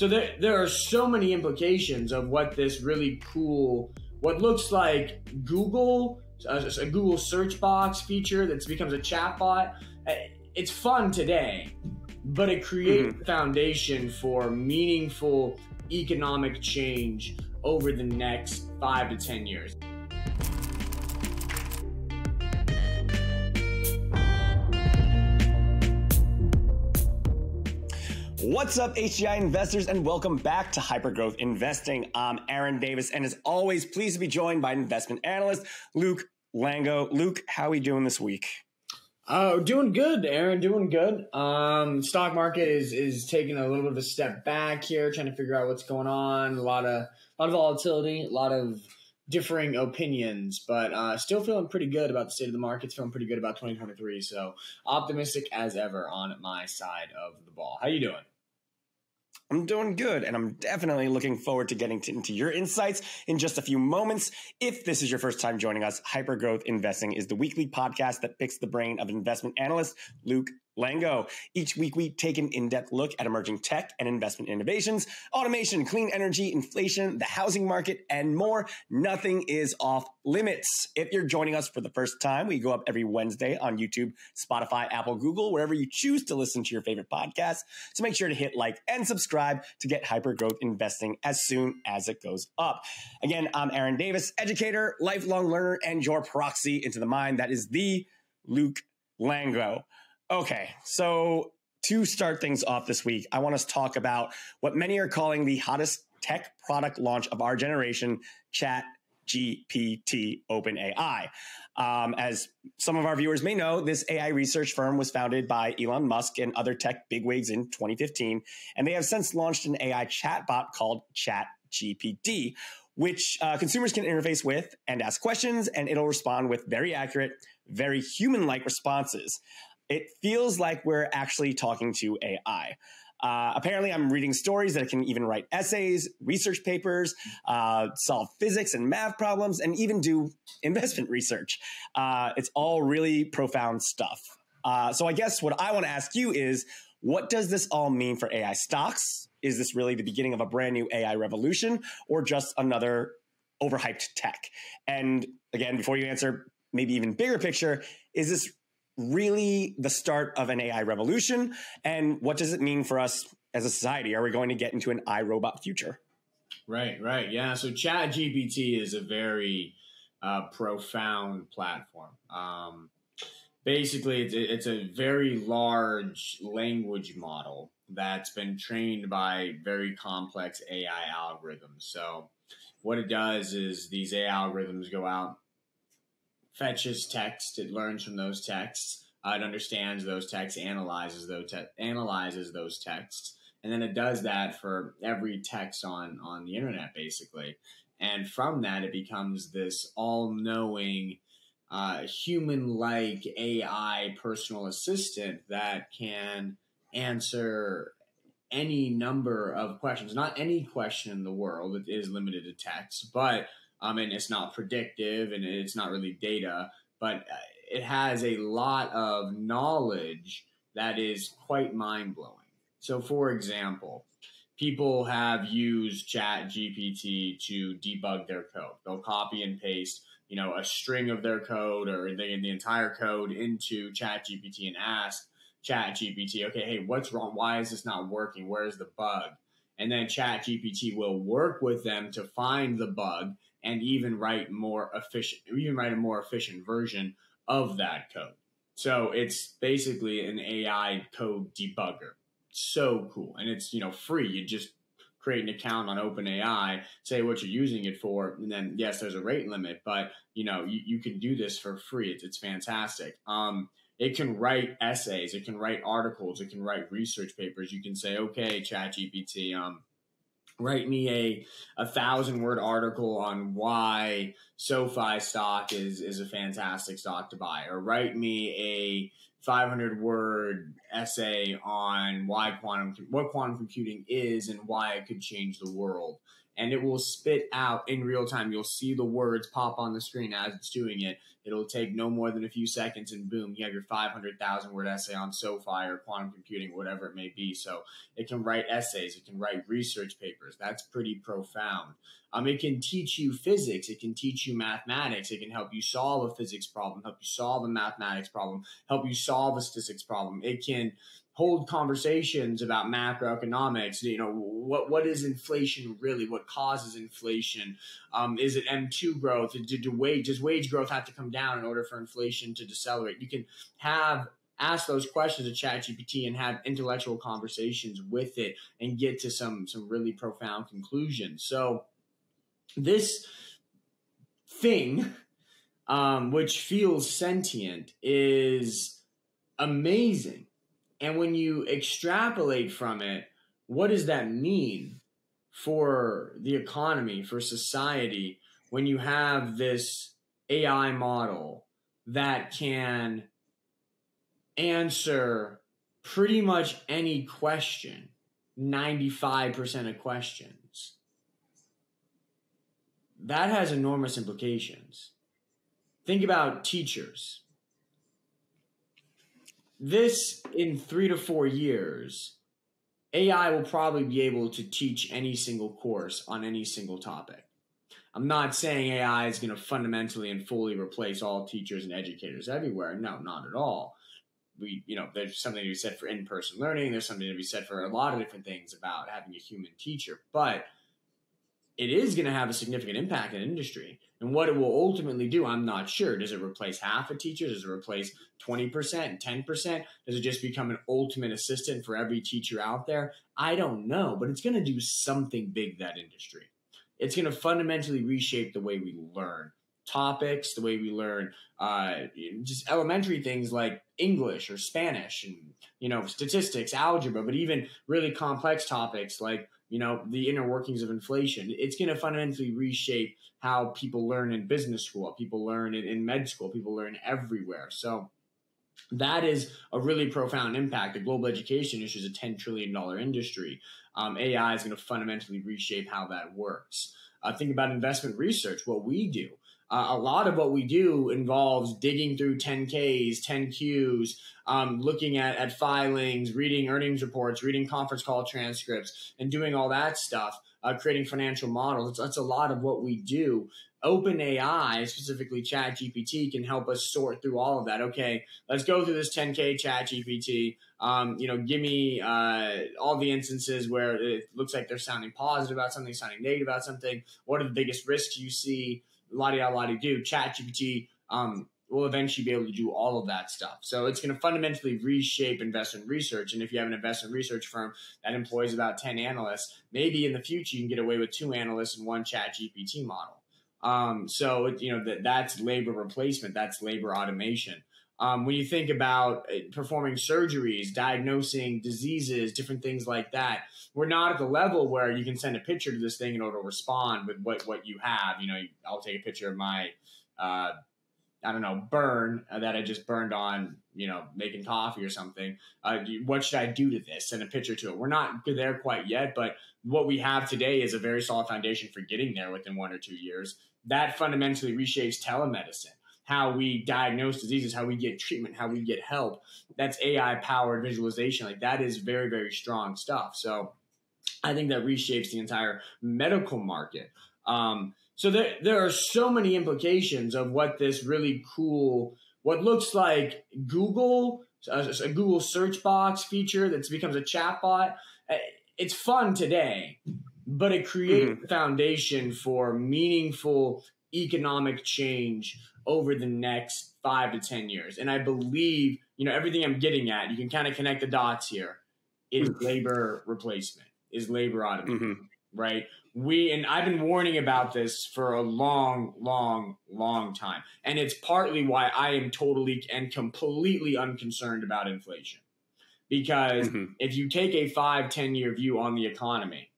So there, there are so many implications of what this really cool, what looks like Google, a, a Google search box feature that becomes a chatbot. Uh, it's fun today, but it creates mm-hmm. the foundation for meaningful economic change over the next five to 10 years. What's up, HGI investors, and welcome back to Hypergrowth Investing. I'm Aaron Davis, and as always, pleased to be joined by investment analyst Luke Lango. Luke, how are we doing this week? Oh, doing good, Aaron. Doing good. Um, stock market is is taking a little bit of a step back here, trying to figure out what's going on. A lot of a lot of volatility, a lot of differing opinions, but uh, still feeling pretty good about the state of the markets. Feeling pretty good about 2023. So optimistic as ever on my side of the ball. How you doing? I'm doing good, and I'm definitely looking forward to getting to, into your insights in just a few moments. If this is your first time joining us, Hypergrowth Investing is the weekly podcast that picks the brain of investment analyst Luke Lango. Each week, we take an in depth look at emerging tech and investment innovations, automation, clean energy, inflation, the housing market, and more. Nothing is off limits. If you're joining us for the first time, we go up every Wednesday on YouTube, Spotify, Apple, Google, wherever you choose to listen to your favorite podcast. So make sure to hit like and subscribe to get hyper growth investing as soon as it goes up. Again, I'm Aaron Davis, educator, lifelong learner, and your proxy into the mind that is the Luke Lango. Okay, so to start things off this week, I want to talk about what many are calling the hottest tech product launch of our generation, Chat GPT OpenAI. Um, as some of our viewers may know, this AI research firm was founded by Elon Musk and other tech bigwigs in 2015, and they have since launched an AI chatbot called ChatGPT, which uh, consumers can interface with and ask questions, and it'll respond with very accurate, very human like responses it feels like we're actually talking to AI. Uh, apparently, I'm reading stories that can even write essays, research papers, uh, solve physics and math problems, and even do investment research. Uh, it's all really profound stuff. Uh, so, I guess what I want to ask you is what does this all mean for AI stocks? Is this really the beginning of a brand new AI revolution or just another overhyped tech? And again, before you answer, maybe even bigger picture, is this really the start of an AI revolution? And what does it mean for us as a society? Are we going to get into an iRobot future? Right, right. Yeah. So Chat GPT is a very uh, profound platform. Um, basically, it's, it's a very large language model that's been trained by very complex AI algorithms. So, what it does is these AI algorithms go out fetches text. It learns from those texts. Uh, it understands those texts, analyzes those te- analyzes those texts, and then it does that for every text on on the internet, basically. And from that, it becomes this all-knowing, uh, human-like AI personal assistant that can answer any number of questions. Not any question in the world. It is limited to text, but um, and it's not predictive and it's not really data, but uh, it has a lot of knowledge that is quite mind blowing. So, for example, people have used Chat GPT to debug their code. They'll copy and paste, you know, a string of their code or the, the entire code into Chat GPT and ask Chat GPT, okay, hey, what's wrong? Why is this not working? Where's the bug? And then Chat GPT will work with them to find the bug and even write more efficient, even write a more efficient version of that code. So it's basically an AI code debugger. So cool. And it's, you know, free. You just create an account on OpenAI, say what you're using it for, and then yes, there's a rate limit, but you know, you, you can do this for free. It's, it's fantastic. Um, it can write essays, it can write articles, it can write research papers. You can say, okay, ChatGPT, um, write me a a thousand word article on why SoFi stock is is a fantastic stock to buy, or write me a 500 word essay on why quantum what quantum computing is and why it could change the world. And it will spit out in real time. You'll see the words pop on the screen as it's doing it. It'll take no more than a few seconds, and boom, you have your 500,000 word essay on SoFi or quantum computing, whatever it may be. So it can write essays, it can write research papers. That's pretty profound. Um, it can teach you physics, it can teach you mathematics, it can help you solve a physics problem, help you solve a mathematics problem, help you solve a statistics problem. It can hold conversations about macroeconomics. You know, what what is inflation really? What causes inflation? Um, is it M two growth? Do, do wage does wage growth have to come down in order for inflation to decelerate? You can have ask those questions to ChatGPT and have intellectual conversations with it and get to some some really profound conclusions. So this thing, um, which feels sentient, is amazing and when you extrapolate from it, what does that mean for the economy, for society, when you have this AI model that can answer pretty much any question, 95% of questions? That has enormous implications. Think about teachers this in three to four years, AI will probably be able to teach any single course on any single topic. I'm not saying AI is going to fundamentally and fully replace all teachers and educators everywhere. No, not at all. We, you know, there's something to be said for in-person learning. There's something to be said for a lot of different things about having a human teacher, but it is going to have a significant impact in industry. And what it will ultimately do, I'm not sure. Does it replace half a teacher? Does it replace 20%, 10%? Does it just become an ultimate assistant for every teacher out there? I don't know, but it's going to do something big that industry. It's going to fundamentally reshape the way we learn topics, the way we learn uh, just elementary things like English or Spanish and you know statistics, algebra, but even really complex topics like you know the inner workings of inflation. It's going to fundamentally reshape how people learn in business school, people learn in, in med school, people learn everywhere. So that is a really profound impact. The global education issue is a $10 trillion industry. Um, AI is going to fundamentally reshape how that works. Uh, think about investment research, what we do. Uh, a lot of what we do involves digging through 10Ks, 10Qs, um, looking at, at filings, reading earnings reports, reading conference call transcripts, and doing all that stuff uh, creating financial models. That's a lot of what we do. OpenAI, specifically ChatGPT, can help us sort through all of that. Okay, let's go through this 10K ChatGPT. Um, you know, give me uh, all the instances where it looks like they're sounding positive about something, sounding negative about something. What are the biggest risks you see? La di la di do. ChatGPT um, will eventually be able to do all of that stuff. So it's going to fundamentally reshape investment research. And if you have an investment research firm that employs about 10 analysts, maybe in the future you can get away with two analysts and one chat GPT model. Um, so, you know, that, that's labor replacement, that's labor automation. Um, when you think about uh, performing surgeries, diagnosing diseases, different things like that, we're not at the level where you can send a picture to this thing and it'll respond with what, what you have. You know, I'll take a picture of my uh, I don't know, burn uh, that I just burned on, you know, making coffee or something. Uh, what should I do to this? Send a picture to it. We're not there quite yet, but what we have today is a very solid foundation for getting there within one or two years. That fundamentally reshapes telemedicine, how we diagnose diseases, how we get treatment, how we get help. That's AI powered visualization. Like that is very, very strong stuff. So I think that reshapes the entire medical market. Um, so there, there are so many implications of what this really cool, what looks like Google, a, a Google search box feature that becomes a chatbot. Uh, it's fun today, but it creates mm-hmm. the foundation for meaningful economic change over the next five to 10 years. And I believe, you know, everything I'm getting at, you can kind of connect the dots here, is mm-hmm. labor replacement, is labor automation, mm-hmm. right? we and I've been warning about this for a long, long, long time. And it's partly why I am totally and completely unconcerned about inflation. Because mm-hmm. if you take a five, 10 year view on the economy,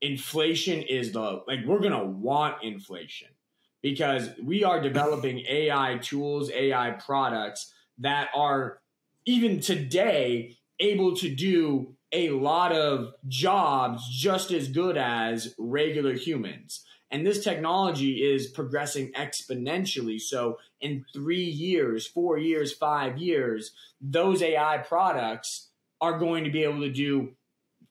inflation is the like we're gonna want inflation because we are developing AI tools, AI products that are even today able to do a lot of jobs just as good as regular humans. And this technology is progressing exponentially. So, in three years, four years, five years, those AI products are going to be able to do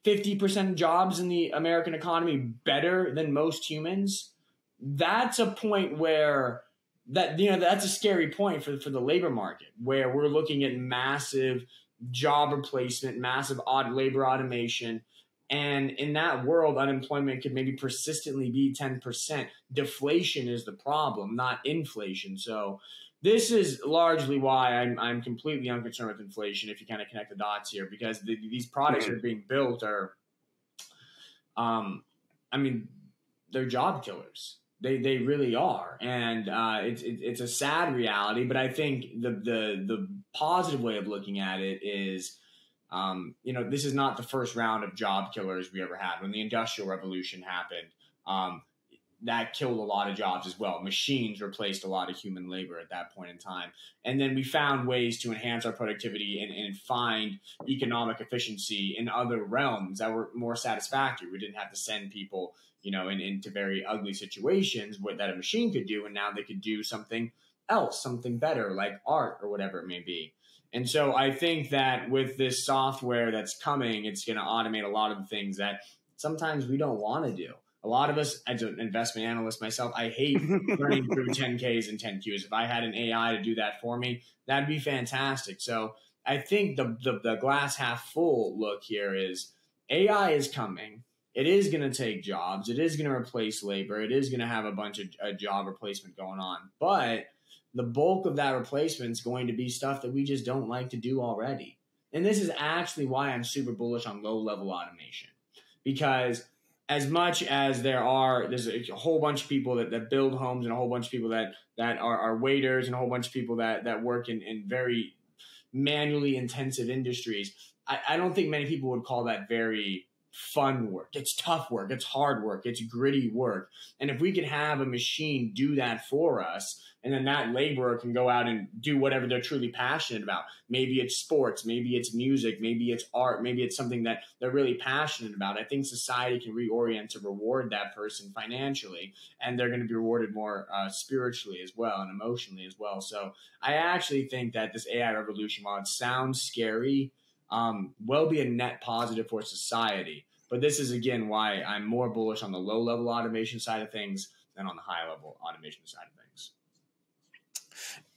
50% of jobs in the American economy better than most humans. That's a point where that you know that's a scary point for for the labor market where we're looking at massive job replacement, massive odd labor automation. And in that world, unemployment could maybe persistently be 10%. Deflation is the problem, not inflation. So this is largely why I'm, I'm completely unconcerned with inflation if you kind of connect the dots here, because the, these products mm-hmm. that are being built are, um, I mean, they're job killers. They they really are, and uh, it's it, it's a sad reality. But I think the the the positive way of looking at it is, um, you know, this is not the first round of job killers we ever had. When the Industrial Revolution happened, um, that killed a lot of jobs as well. Machines replaced a lot of human labor at that point in time. And then we found ways to enhance our productivity and, and find economic efficiency in other realms that were more satisfactory. We didn't have to send people, you know, in, into very ugly situations what that a machine could do. And now they could do something else, something better, like art or whatever it may be. And so I think that with this software that's coming, it's going to automate a lot of the things that sometimes we don't want to do a lot of us, as an investment analyst myself, I hate running through 10Ks and 10Qs. If I had an AI to do that for me, that'd be fantastic. So I think the, the, the glass half full look here is AI is coming. It is going to take jobs. It is going to replace labor. It is going to have a bunch of a job replacement going on. But the bulk of that replacement is going to be stuff that we just don't like to do already. And this is actually why I'm super bullish on low level automation because – as much as there are there's a whole bunch of people that, that build homes and a whole bunch of people that that are, are waiters and a whole bunch of people that that work in, in very manually intensive industries I, I don't think many people would call that very fun work. It's tough work. It's hard work. It's gritty work. And if we could have a machine do that for us, and then that laborer can go out and do whatever they're truly passionate about. Maybe it's sports, maybe it's music, maybe it's art, maybe it's something that they're really passionate about. I think society can reorient to reward that person financially, and they're going to be rewarded more uh, spiritually as well and emotionally as well. So I actually think that this AI revolution, while it sounds scary, um, will be a net positive for society. But this is again why I'm more bullish on the low level automation side of things than on the high level automation side of things.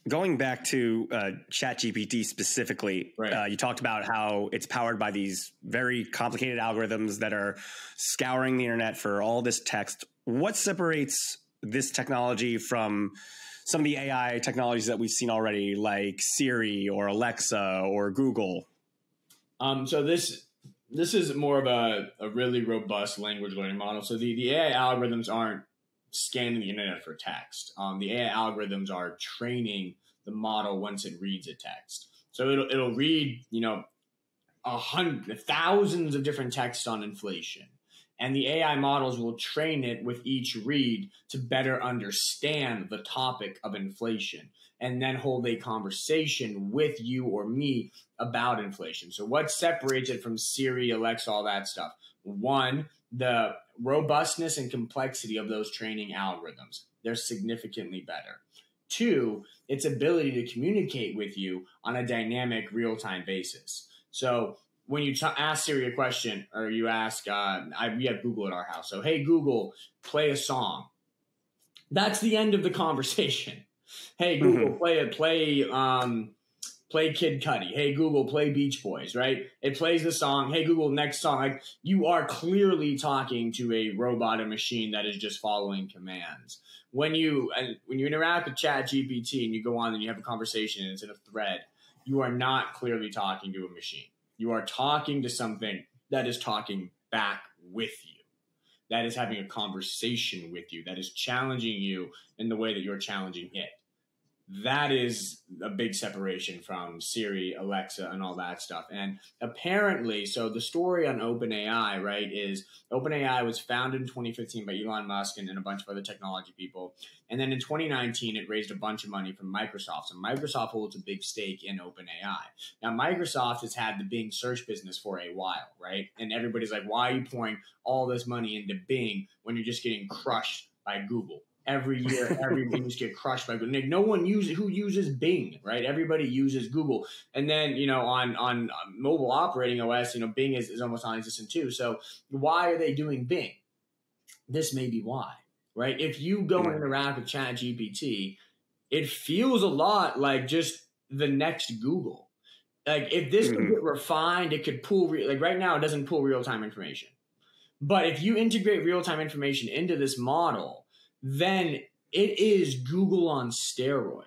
Going back to uh, ChatGPT specifically, right. uh, you talked about how it's powered by these very complicated algorithms that are scouring the internet for all this text. What separates this technology from some of the AI technologies that we've seen already, like Siri or Alexa or Google? Um, so this this is more of a, a really robust language learning model. So the, the AI algorithms aren't scanning the internet for text. Um, the AI algorithms are training the model once it reads a text. So it'll it'll read, you know, a hundred thousands of different texts on inflation. And the AI models will train it with each read to better understand the topic of inflation and then hold a conversation with you or me about inflation. So, what separates it from Siri, Alexa, all that stuff? One, the robustness and complexity of those training algorithms. They're significantly better. Two, its ability to communicate with you on a dynamic, real time basis. So, when you t- ask Siri a question or you ask, uh, I, we have Google at our house. So, hey, Google, play a song. That's the end of the conversation. Hey Google, mm-hmm. play it. Play um, play Kid Cudi. Hey Google, play Beach Boys. Right? It plays the song. Hey Google, next song. Like you are clearly talking to a robot, a machine that is just following commands. When you when you interact with Chat GPT and you go on and you have a conversation and it's in a thread, you are not clearly talking to a machine. You are talking to something that is talking back with you that is having a conversation with you, that is challenging you in the way that you're challenging it that is a big separation from Siri, Alexa, and all that stuff. And apparently, so the story on OpenAI, right, is OpenAI was founded in 2015 by Elon Musk and, and a bunch of other technology people. And then in 2019, it raised a bunch of money from Microsoft. So Microsoft holds a big stake in OpenAI. Now, Microsoft has had the Bing search business for a while, right? And everybody's like, why are you pouring all this money into Bing when you're just getting crushed by Google? Every year every just get crushed by Google. no one uses who uses Bing, right? Everybody uses Google, and then you know on on mobile operating OS, you know Bing is, is almost non-existent too. So why are they doing Bing? This may be why, right? If you go and interact with Chat GPT, it feels a lot like just the next Google. Like if this mm-hmm. could get refined, it could pull re- like right now it doesn't pull real time information. But if you integrate real time information into this model, then it is Google on steroids.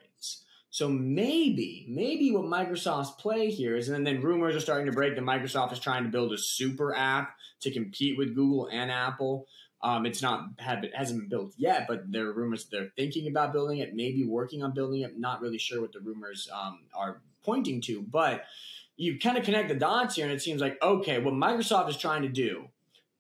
So maybe, maybe what Microsoft's play here is, and then rumors are starting to break that Microsoft is trying to build a super app to compete with Google and Apple. Um, it's not have it hasn't been built yet, but there are rumors they're thinking about building it, maybe working on building it. Not really sure what the rumors um, are pointing to, but you kind of connect the dots here, and it seems like okay, what Microsoft is trying to do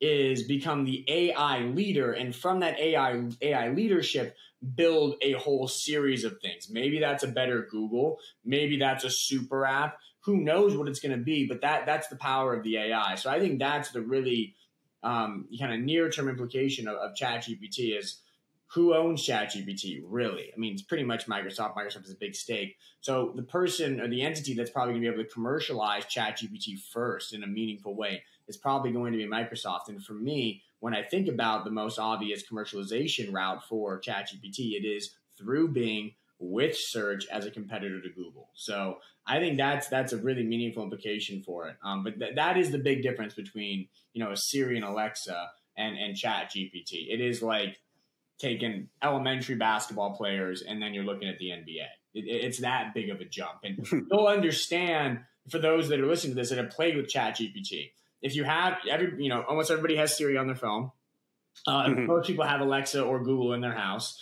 is become the AI leader, and from that AI AI leadership, build a whole series of things. Maybe that's a better Google. Maybe that's a super app. Who knows what it's going to be? But that that's the power of the AI. So I think that's the really um, kind of near term implication of, of ChatGPT is who owns ChatGPT really? I mean, it's pretty much Microsoft. Microsoft is a big stake. So the person or the entity that's probably going to be able to commercialize ChatGPT first in a meaningful way is probably going to be Microsoft. And for me, when I think about the most obvious commercialization route for ChatGPT, it is through Bing with search as a competitor to Google. So I think that's that's a really meaningful implication for it. Um, but th- that is the big difference between you know a Siri and Alexa and and Chat GPT. It is like taking elementary basketball players and then you're looking at the NBA. It, it's that big of a jump, and you'll understand for those that are listening to this that have played with Chat GPT if you have every, you know, almost everybody has Siri on their phone. Uh, mm-hmm. Most people have Alexa or Google in their house.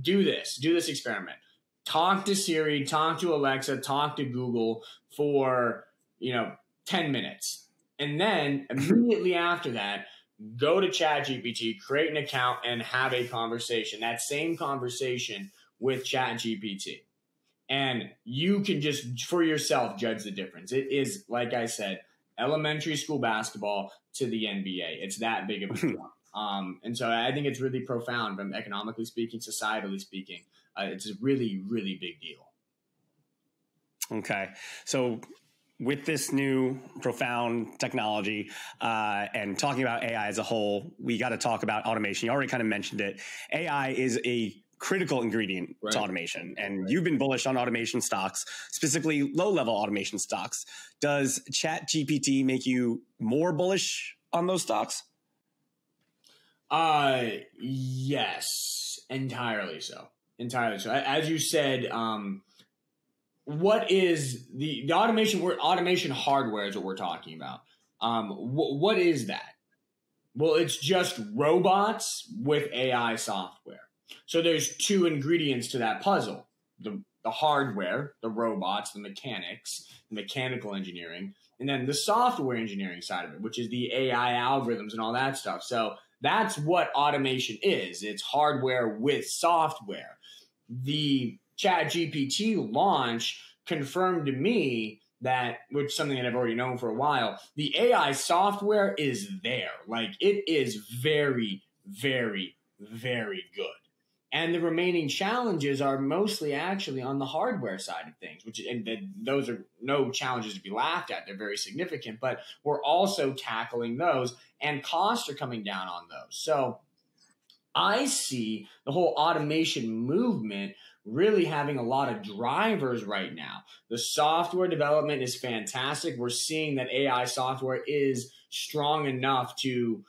Do this. Do this experiment. Talk to Siri. Talk to Alexa. Talk to Google for you know ten minutes, and then immediately after that, go to ChatGPT, create an account, and have a conversation. That same conversation with ChatGPT. And you can just for yourself judge the difference. It is, like I said, elementary school basketball to the NBA. It's that big of a jump. Um, and so I think it's really profound, from economically speaking, societally speaking. Uh, it's a really, really big deal. Okay. So with this new profound technology uh, and talking about AI as a whole, we got to talk about automation. You already kind of mentioned it. AI is a critical ingredient right. to automation. And right. you've been bullish on automation stocks, specifically low level automation stocks. Does Chat GPT make you more bullish on those stocks? Uh, yes, entirely so. Entirely so. As you said, um, what is the, the automation? We're automation hardware is what we're talking about. Um, wh- what is that? Well, it's just robots with AI software. So there's two ingredients to that puzzle. The the hardware, the robots, the mechanics, the mechanical engineering, and then the software engineering side of it, which is the AI algorithms and all that stuff. So that's what automation is. It's hardware with software. The Chat GPT launch confirmed to me that which something that I've already known for a while, the AI software is there. Like it is very, very, very good. And the remaining challenges are mostly actually on the hardware side of things, which and those are no challenges to be laughed at. They're very significant, but we're also tackling those, and costs are coming down on those. So I see the whole automation movement really having a lot of drivers right now. The software development is fantastic. We're seeing that AI software is strong enough to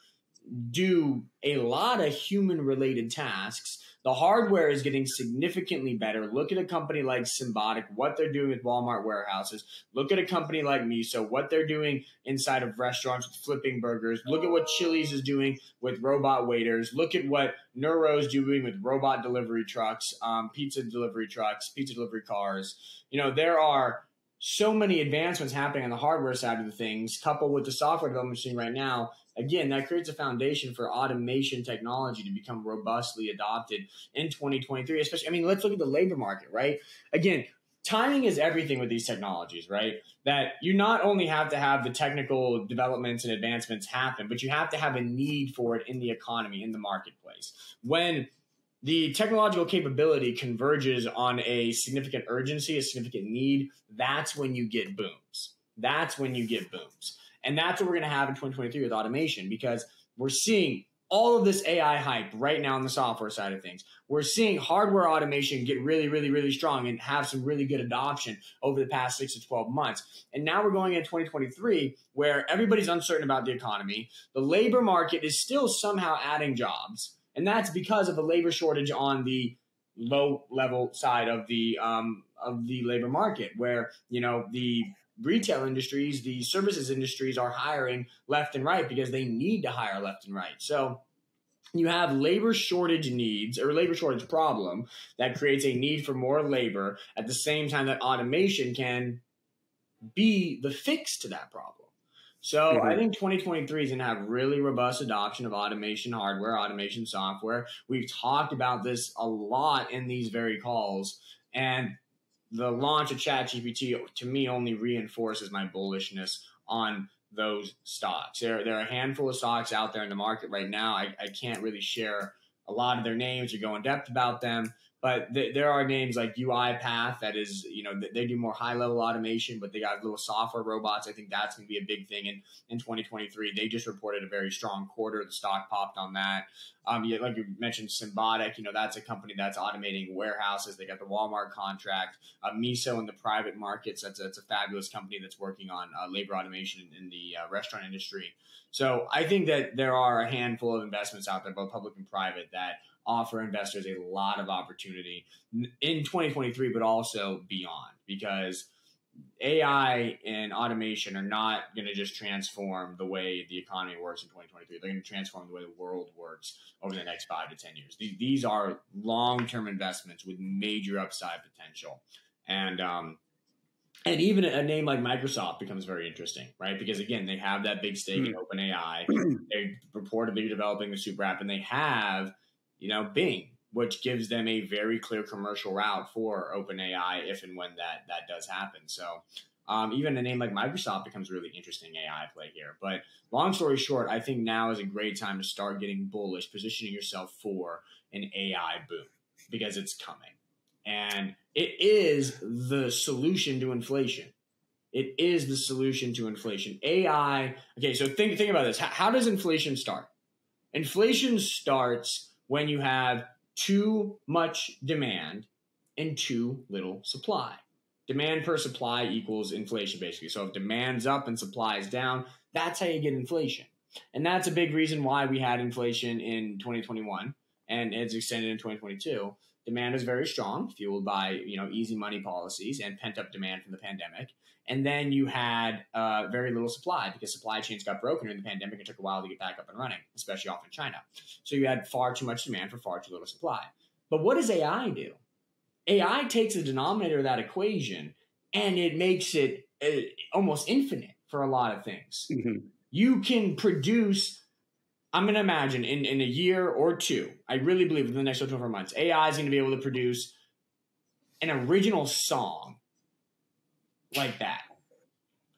do a lot of human related tasks The hardware is getting significantly better. Look at a company like Symbotic, what they're doing with Walmart warehouses. Look at a company like Miso, what they're doing inside of restaurants with flipping burgers. Look at what Chili's is doing with robot waiters. Look at what Nuro's doing with robot delivery trucks, um, pizza delivery trucks, pizza delivery cars. You know, there are so many advancements happening on the hardware side of the things, coupled with the software development machine right now, again, that creates a foundation for automation technology to become robustly adopted in 2023. Especially, I mean, let's look at the labor market, right? Again, timing is everything with these technologies, right? That you not only have to have the technical developments and advancements happen, but you have to have a need for it in the economy, in the marketplace. When the technological capability converges on a significant urgency, a significant need, that's when you get booms. That's when you get booms. And that's what we're going to have in 2023 with automation because we're seeing all of this AI hype right now on the software side of things. We're seeing hardware automation get really, really, really strong and have some really good adoption over the past six to 12 months. And now we're going into 2023 where everybody's uncertain about the economy. The labor market is still somehow adding jobs and that's because of the labor shortage on the low level side of the um, of the labor market, where you know the retail industries, the services industries are hiring left and right because they need to hire left and right. So you have labor shortage needs or labor shortage problem that creates a need for more labor at the same time that automation can be the fix to that problem. So mm-hmm. I think 2023 is going to have really robust adoption of automation hardware, automation software. We've talked about this a lot in these very calls, and the launch of ChatGPT to me only reinforces my bullishness on those stocks. There, there are a handful of stocks out there in the market right now. I, I can't really share a lot of their names or go in depth about them, but th- there are names like UiPath that is, you know, they do more high level automation, but they got little software robots. I think that's going to be a big thing in, in 2023. They just reported a very strong quarter. The stock popped on that. Um, like you mentioned, Symbotic, you know, that's a company that's automating warehouses. They got the Walmart contract. Uh, Miso in the private markets, that's a, that's a fabulous company that's working on uh, labor automation in, in the uh, restaurant industry. So I think that there are a handful of investments out there, both public and private, that offer investors a lot of opportunity in 2023, but also beyond because AI and automation are not going to just transform the way the economy works in 2023. They're going to transform the way the world works over the next five to 10 years. These are long term investments with major upside potential. And, um, and even a name like Microsoft becomes very interesting, right? Because again, they have that big stake in hmm. OpenAI. They reportedly developing the super app, and they have you know, Bing, which gives them a very clear commercial route for OpenAI if and when that that does happen. So um, even a name like Microsoft becomes really interesting AI play here. But long story short, I think now is a great time to start getting bullish, positioning yourself for an AI boom because it's coming. And it is the solution to inflation. It is the solution to inflation. AI, okay, so think, think about this. How, how does inflation start? Inflation starts when you have too much demand and too little supply. Demand per supply equals inflation, basically. So if demand's up and supply is down, that's how you get inflation. And that's a big reason why we had inflation in 2021 and it's extended in 2022. Demand is very strong, fueled by you know easy money policies and pent up demand from the pandemic. And then you had uh, very little supply because supply chains got broken during the pandemic. It took a while to get back up and running, especially off in China. So you had far too much demand for far too little supply. But what does AI do? AI takes the denominator of that equation and it makes it uh, almost infinite for a lot of things. Mm-hmm. You can produce, I'm going to imagine in, in a year or two, I really believe in the next 24 months, AI is going to be able to produce an original song like that.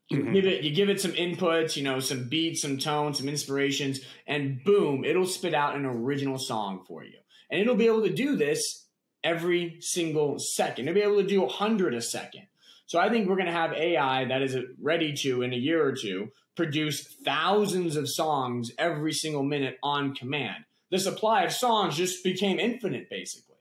You mm-hmm. give it you give it some inputs, you know, some beats, some tones, some inspirations, and boom, it'll spit out an original song for you. And it'll be able to do this every single second. It'll be able to do a hundred a second. So I think we're going to have AI that is ready to, in a year or two, produce thousands of songs every single minute on command. The supply of songs just became infinite, basically.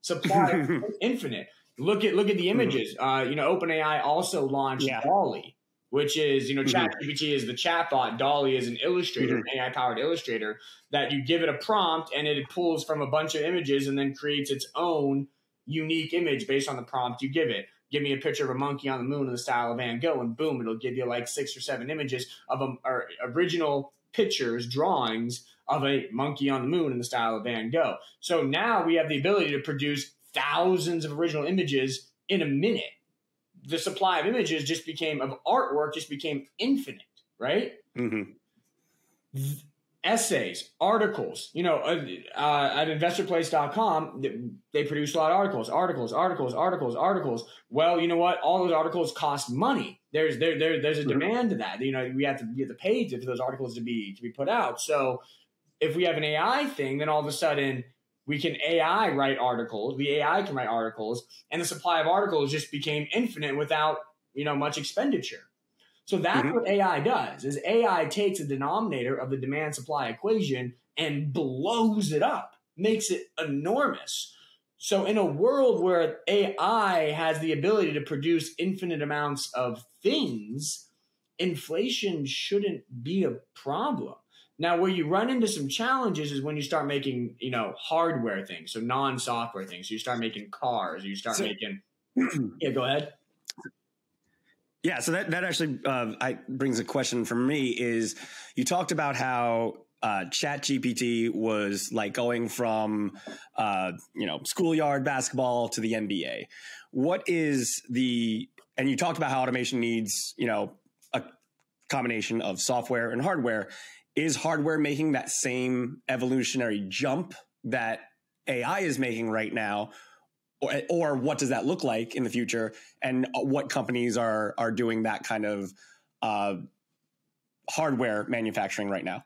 Supply infinite. Look at look at the mm-hmm. images. Uh, you know, OpenAI also launched yeah. DALL-E, which is, you know, mm-hmm. ChatGPT is the chatbot. DALL-E is an illustrator, mm-hmm. AI powered illustrator that you give it a prompt and it pulls from a bunch of images and then creates its own unique image based on the prompt you give it. Give me a picture of a monkey on the moon in the style of Van Gogh, and boom, it'll give you like six or seven images of a, or original pictures, drawings of a monkey on the moon in the style of Van Gogh. So now we have the ability to produce thousands of original images in a minute the supply of images just became of artwork just became infinite, right? Mm-hmm. Essays, articles, you know, uh, uh, at investorplace.com, they produce a lot of articles, articles, articles, articles, articles. Well, you know what? All those articles cost money. There's there, there there's a mm-hmm. demand to that. You know, we have to get the pay for those articles to be to be put out. So if we have an AI thing, then all of a sudden we can AI write articles. The AI can write articles, and the supply of articles just became infinite without you know much expenditure. So that's mm-hmm. what AI does: is AI takes a denominator of the demand supply equation and blows it up, makes it enormous. So in a world where AI has the ability to produce infinite amounts of things, inflation shouldn't be a problem. Now, where you run into some challenges is when you start making, you know, hardware things, so non-software things. So you start making cars, you start so, making. yeah, go ahead. Yeah, so that that actually uh, I, brings a question for me. Is you talked about how uh, Chat GPT was like going from uh, you know schoolyard basketball to the NBA. What is the and you talked about how automation needs you know a combination of software and hardware is hardware making that same evolutionary jump that AI is making right now? Or, or what does that look like in the future? And what companies are are doing that kind of uh, hardware manufacturing right now?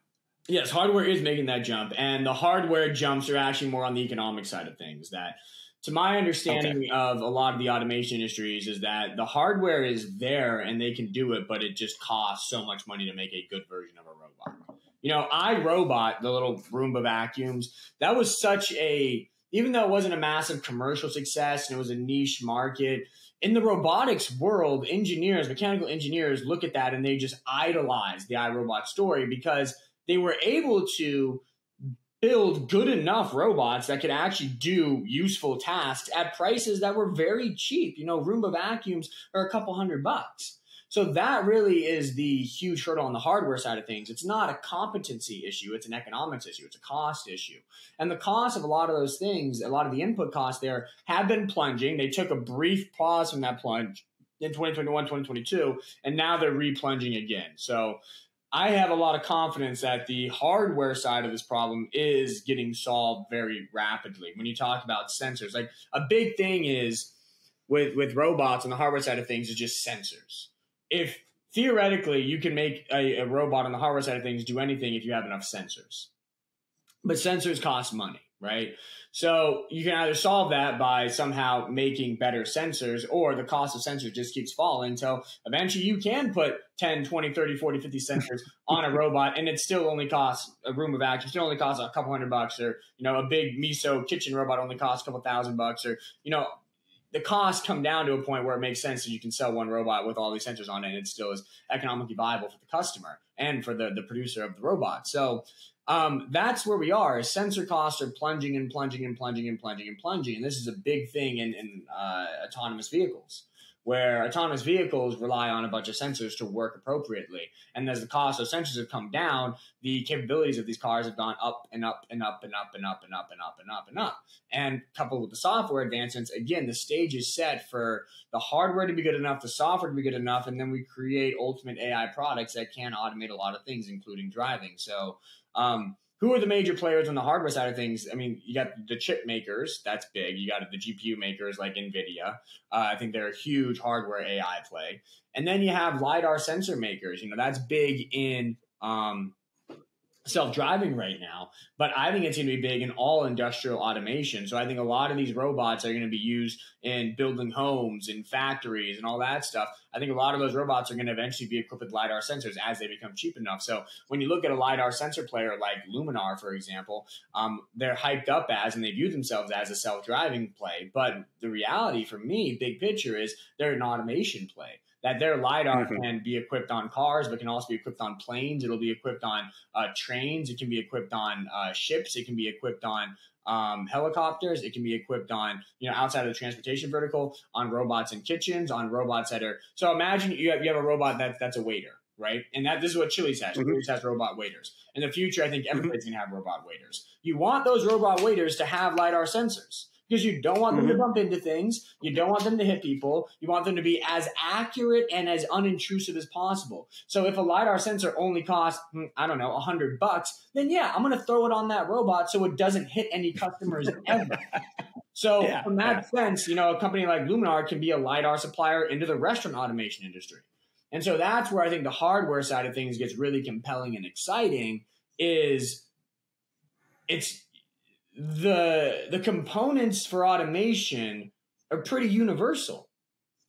Yes, hardware is making that jump, and the hardware jumps are actually more on the economic side of things. That, to my understanding okay. of a lot of the automation industries, is that the hardware is there and they can do it, but it just costs so much money to make a good version of a robot. You know, iRobot, the little Roomba vacuums, that was such a, even though it wasn't a massive commercial success and it was a niche market, in the robotics world, engineers, mechanical engineers look at that and they just idolize the iRobot story because they were able to build good enough robots that could actually do useful tasks at prices that were very cheap. You know, Roomba vacuums are a couple hundred bucks. So that really is the huge hurdle on the hardware side of things. It's not a competency issue, it's an economics issue, it's a cost issue. And the cost of a lot of those things, a lot of the input costs there have been plunging. They took a brief pause from that plunge in 2021, 2022, and now they're replunging again. So I have a lot of confidence that the hardware side of this problem is getting solved very rapidly. When you talk about sensors, like a big thing is with with robots on the hardware side of things is just sensors if theoretically you can make a, a robot on the hardware side of things do anything if you have enough sensors, but sensors cost money, right? So you can either solve that by somehow making better sensors or the cost of sensors just keeps falling. Until eventually you can put 10, 20, 30, 40, 50 sensors on a robot and it still only costs a Roomba vacuum, still only costs a couple hundred bucks or, you know, a big miso kitchen robot only costs a couple thousand bucks or, you know, the costs come down to a point where it makes sense that you can sell one robot with all these sensors on it and it still is economically viable for the customer and for the, the producer of the robot. So um, that's where we are. Sensor costs are plunging and plunging and plunging and plunging and plunging. And this is a big thing in, in uh, autonomous vehicles where autonomous vehicles rely on a bunch of sensors to work appropriately. And as the cost of sensors have come down, the capabilities of these cars have gone up and up and up and up and up and up and up and up and up. And coupled with the software advancements, again, the stage is set for the hardware to be good enough, the software to be good enough, and then we create ultimate AI products that can automate a lot of things, including driving. So, um, who are the major players on the hardware side of things? I mean, you got the chip makers, that's big. You got the GPU makers like NVIDIA. Uh, I think they're a huge hardware AI play. And then you have LiDAR sensor makers. You know, that's big in um, self driving right now, but I think it's going to be big in all industrial automation. So I think a lot of these robots are going to be used in building homes and factories and all that stuff. I think a lot of those robots are going to eventually be equipped with LiDAR sensors as they become cheap enough. So when you look at a LiDAR sensor player like Luminar, for example, um, they're hyped up as and they view themselves as a self driving play. But the reality for me, big picture, is they're an automation play that their lidar mm-hmm. can be equipped on cars, but can also be equipped on planes. It'll be equipped on uh, trains. It can be equipped on uh, ships. It can be equipped on um, helicopters. It can be equipped on, you know, outside of the transportation vertical, on robots in kitchens, on robots that are. So imagine you have, you have a robot that that's a waiter, right? And that this is what Chili's has. Mm-hmm. Chili's has robot waiters. In the future, I think everybody's mm-hmm. gonna have robot waiters. You want those robot waiters to have lidar sensors because you don't want them mm-hmm. to bump into things. You don't want them to hit people. You want them to be as accurate and as unintrusive as possible. So if a LiDAR sensor only costs, hmm, I don't know, a hundred bucks, then yeah, I'm going to throw it on that robot so it doesn't hit any customers ever. So yeah, from that yeah. sense, you know, a company like Luminar can be a LiDAR supplier into the restaurant automation industry. And so that's where I think the hardware side of things gets really compelling and exciting is it's the the components for automation are pretty universal.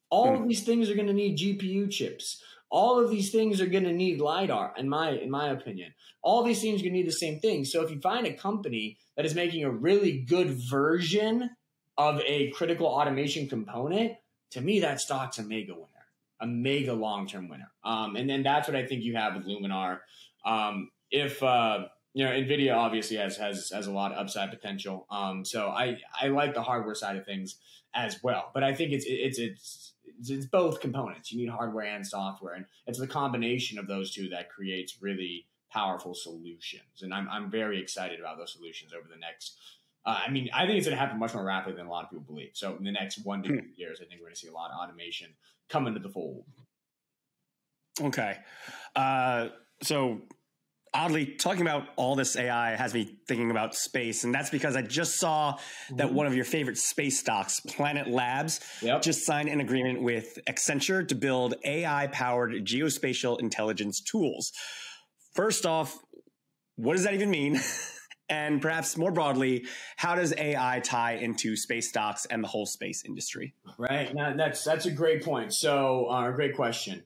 All of hmm. these things are going to need GPU chips. All of these things are going to need lidar, in my in my opinion. All these things are going to need the same thing. So if you find a company that is making a really good version of a critical automation component, to me that stock's a mega winner, a mega long term winner. Um, and then that's what I think you have with Luminar. Um, if uh, you know, Nvidia obviously has has has a lot of upside potential. Um, so I I like the hardware side of things as well, but I think it's it's it's it's, both components. You need hardware and software, and it's the combination of those two that creates really powerful solutions. And I'm I'm very excited about those solutions over the next. Uh, I mean, I think it's going to happen much more rapidly than a lot of people believe. So in the next one to two hmm. years, I think we're going to see a lot of automation come into the fold. Okay, uh, so oddly talking about all this AI has me thinking about space, and that's because I just saw that one of your favorite space stocks, Planet Labs, yep. just signed an agreement with Accenture to build AI-powered geospatial intelligence tools. First off, what does that even mean? and perhaps more broadly, how does AI tie into space stocks and the whole space industry? Right. Now, that's that's a great point. So, uh, great question.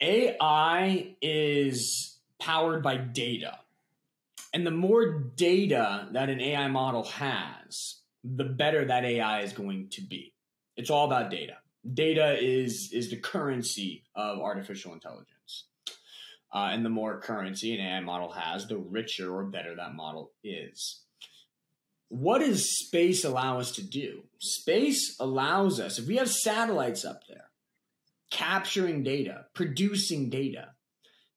AI is powered by data. And the more data that an AI model has, the better that AI is going to be. It's all about data. Data is is the currency of artificial intelligence. Uh, and the more currency an AI model has, the richer or better that model is. What does space allow us to do? Space allows us, if we have satellites up there, capturing data, producing data.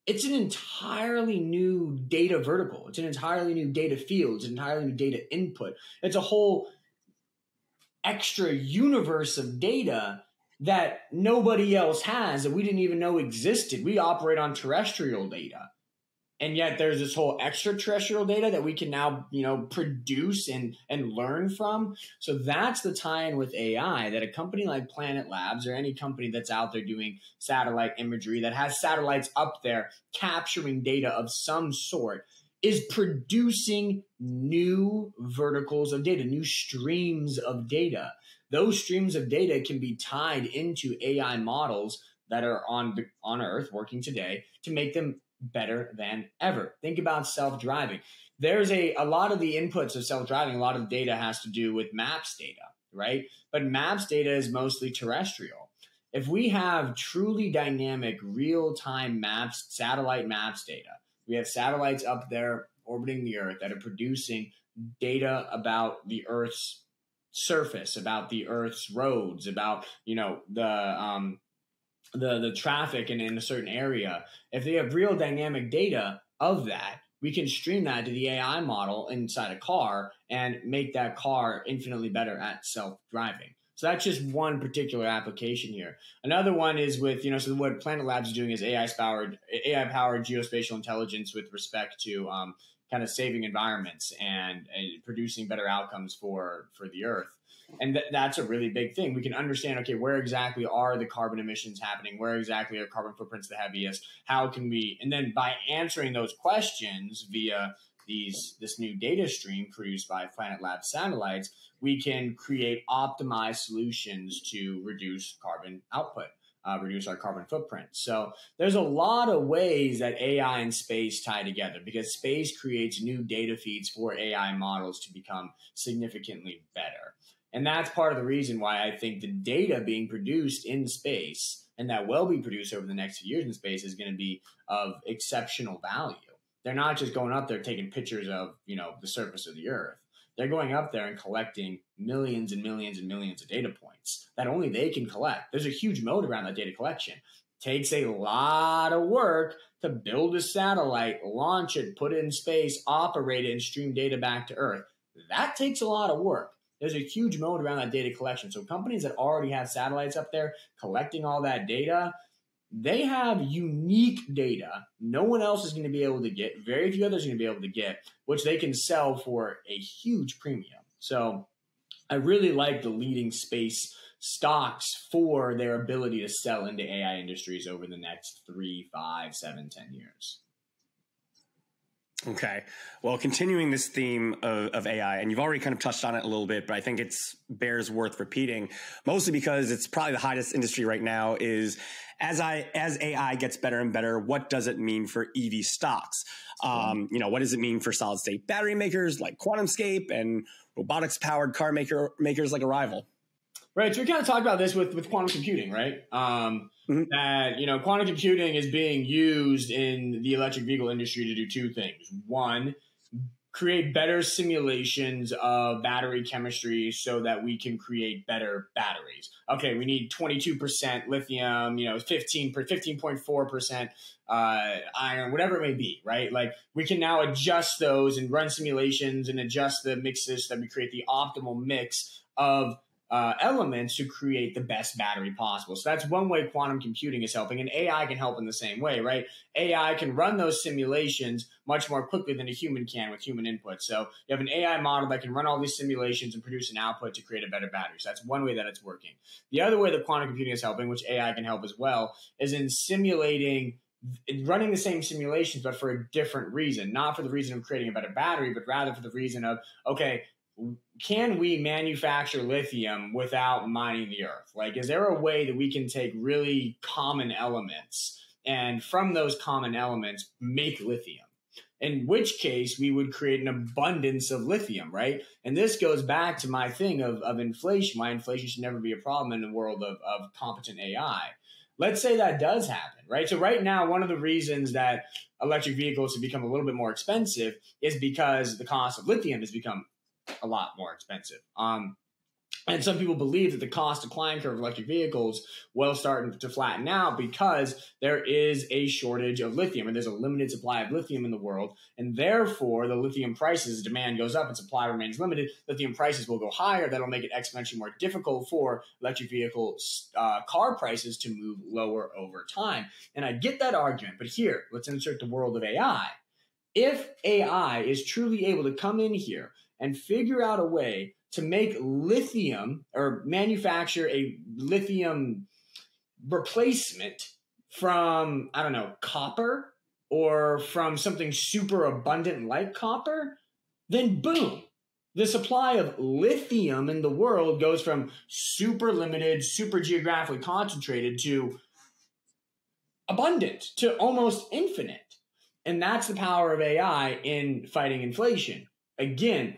It's an entirely new data vertical. It's an entirely new data field. It's an entirely new data input. It's a whole extra universe of data that nobody else has that we didn't even know existed. We operate on terrestrial data and yet there's this whole extraterrestrial data that we can now you know produce and and learn from. So that's the tie-in with ai that a company like planet labs or any company that's out there doing satellite imagery that has satellites up there capturing data of some sort is producing new verticals of data new streams of data. Those streams of data can be tied into ai models that are on on earth working today to make them better than ever. Think about self driving. There's a, a lot of the inputs of self driving, a lot of data has to do with maps data, right? But maps data is mostly terrestrial. If we have truly dynamic, real time maps, satellite maps data, we have satellites up there orbiting the Earth that are producing data about the Earth's surface, about the Earth's roads, about you know the um, the the traffic in, in a certain area, if they have real dynamic data of that, we can stream that to the AI model inside a car and make that car infinitely better at self driving. So that's just one particular application here. Another one is with, you know, so what Planet Labs is doing is AI powered AI powered geospatial intelligence with respect to um, kind of saving environments and, and producing better outcomes for for the Earth and th- that's a really big thing we can understand okay where exactly are the carbon emissions happening where exactly are carbon footprints the heaviest how can we and then by answering those questions via these this new data stream produced by planet lab satellites we can create optimized solutions to reduce carbon output uh, reduce our carbon footprint. So there's a lot of ways that AI and space tie together because space creates new data feeds for AI models to become significantly better. And that's part of the reason why I think the data being produced in space and that will be produced over the next few years in space is going to be of exceptional value. They're not just going up there taking pictures of, you know, the surface of the earth. They're going up there and collecting millions and millions and millions of data points that only they can collect. There's a huge moat around that data collection. takes a lot of work to build a satellite, launch it, put it in space, operate it, and stream data back to Earth. That takes a lot of work. There's a huge moat around that data collection. So companies that already have satellites up there collecting all that data, they have unique data no one else is going to be able to get, very few others are going to be able to get, which they can sell for a huge premium. So I really like the leading space stocks for their ability to sell into AI industries over the next three, five, seven, ten years. Okay. Well, continuing this theme of, of, AI, and you've already kind of touched on it a little bit, but I think it's bears worth repeating, mostly because it's probably the hottest industry right now. Is as I as AI gets better and better, what does it mean for EV stocks? Um, you know, what does it mean for solid state battery makers like QuantumScape and robotics powered car maker makers like Arrival? Right. So we kind of talked about this with with quantum computing, right? Um, mm-hmm. That you know, quantum computing is being used in the electric vehicle industry to do two things. One, create better simulations of battery chemistry so that we can create better batteries. Okay, we need 22% lithium, you know, 15 15.4% uh, iron, whatever it may be, right? Like we can now adjust those and run simulations and adjust the mixes that we create the optimal mix of uh, elements to create the best battery possible. So that's one way quantum computing is helping, and AI can help in the same way, right? AI can run those simulations much more quickly than a human can with human input. So you have an AI model that can run all these simulations and produce an output to create a better battery. So that's one way that it's working. The other way that quantum computing is helping, which AI can help as well, is in simulating running the same simulations, but for a different reason, not for the reason of creating a better battery, but rather for the reason of, okay, can we manufacture lithium without mining the earth? Like, is there a way that we can take really common elements and from those common elements make lithium? In which case, we would create an abundance of lithium, right? And this goes back to my thing of, of inflation. Why inflation should never be a problem in the world of, of competent AI. Let's say that does happen, right? So, right now, one of the reasons that electric vehicles have become a little bit more expensive is because the cost of lithium has become a lot more expensive. Um, and some people believe that the cost of decline curve of electric vehicles will start to flatten out because there is a shortage of lithium and there's a limited supply of lithium in the world. And therefore, the lithium prices, demand goes up and supply remains limited. Lithium prices will go higher. That'll make it exponentially more difficult for electric vehicle uh, car prices to move lower over time. And I get that argument. But here, let's insert the world of AI. If AI is truly able to come in here and figure out a way to make lithium or manufacture a lithium replacement from, I don't know, copper or from something super abundant like copper, then boom, the supply of lithium in the world goes from super limited, super geographically concentrated to abundant to almost infinite. And that's the power of AI in fighting inflation. Again,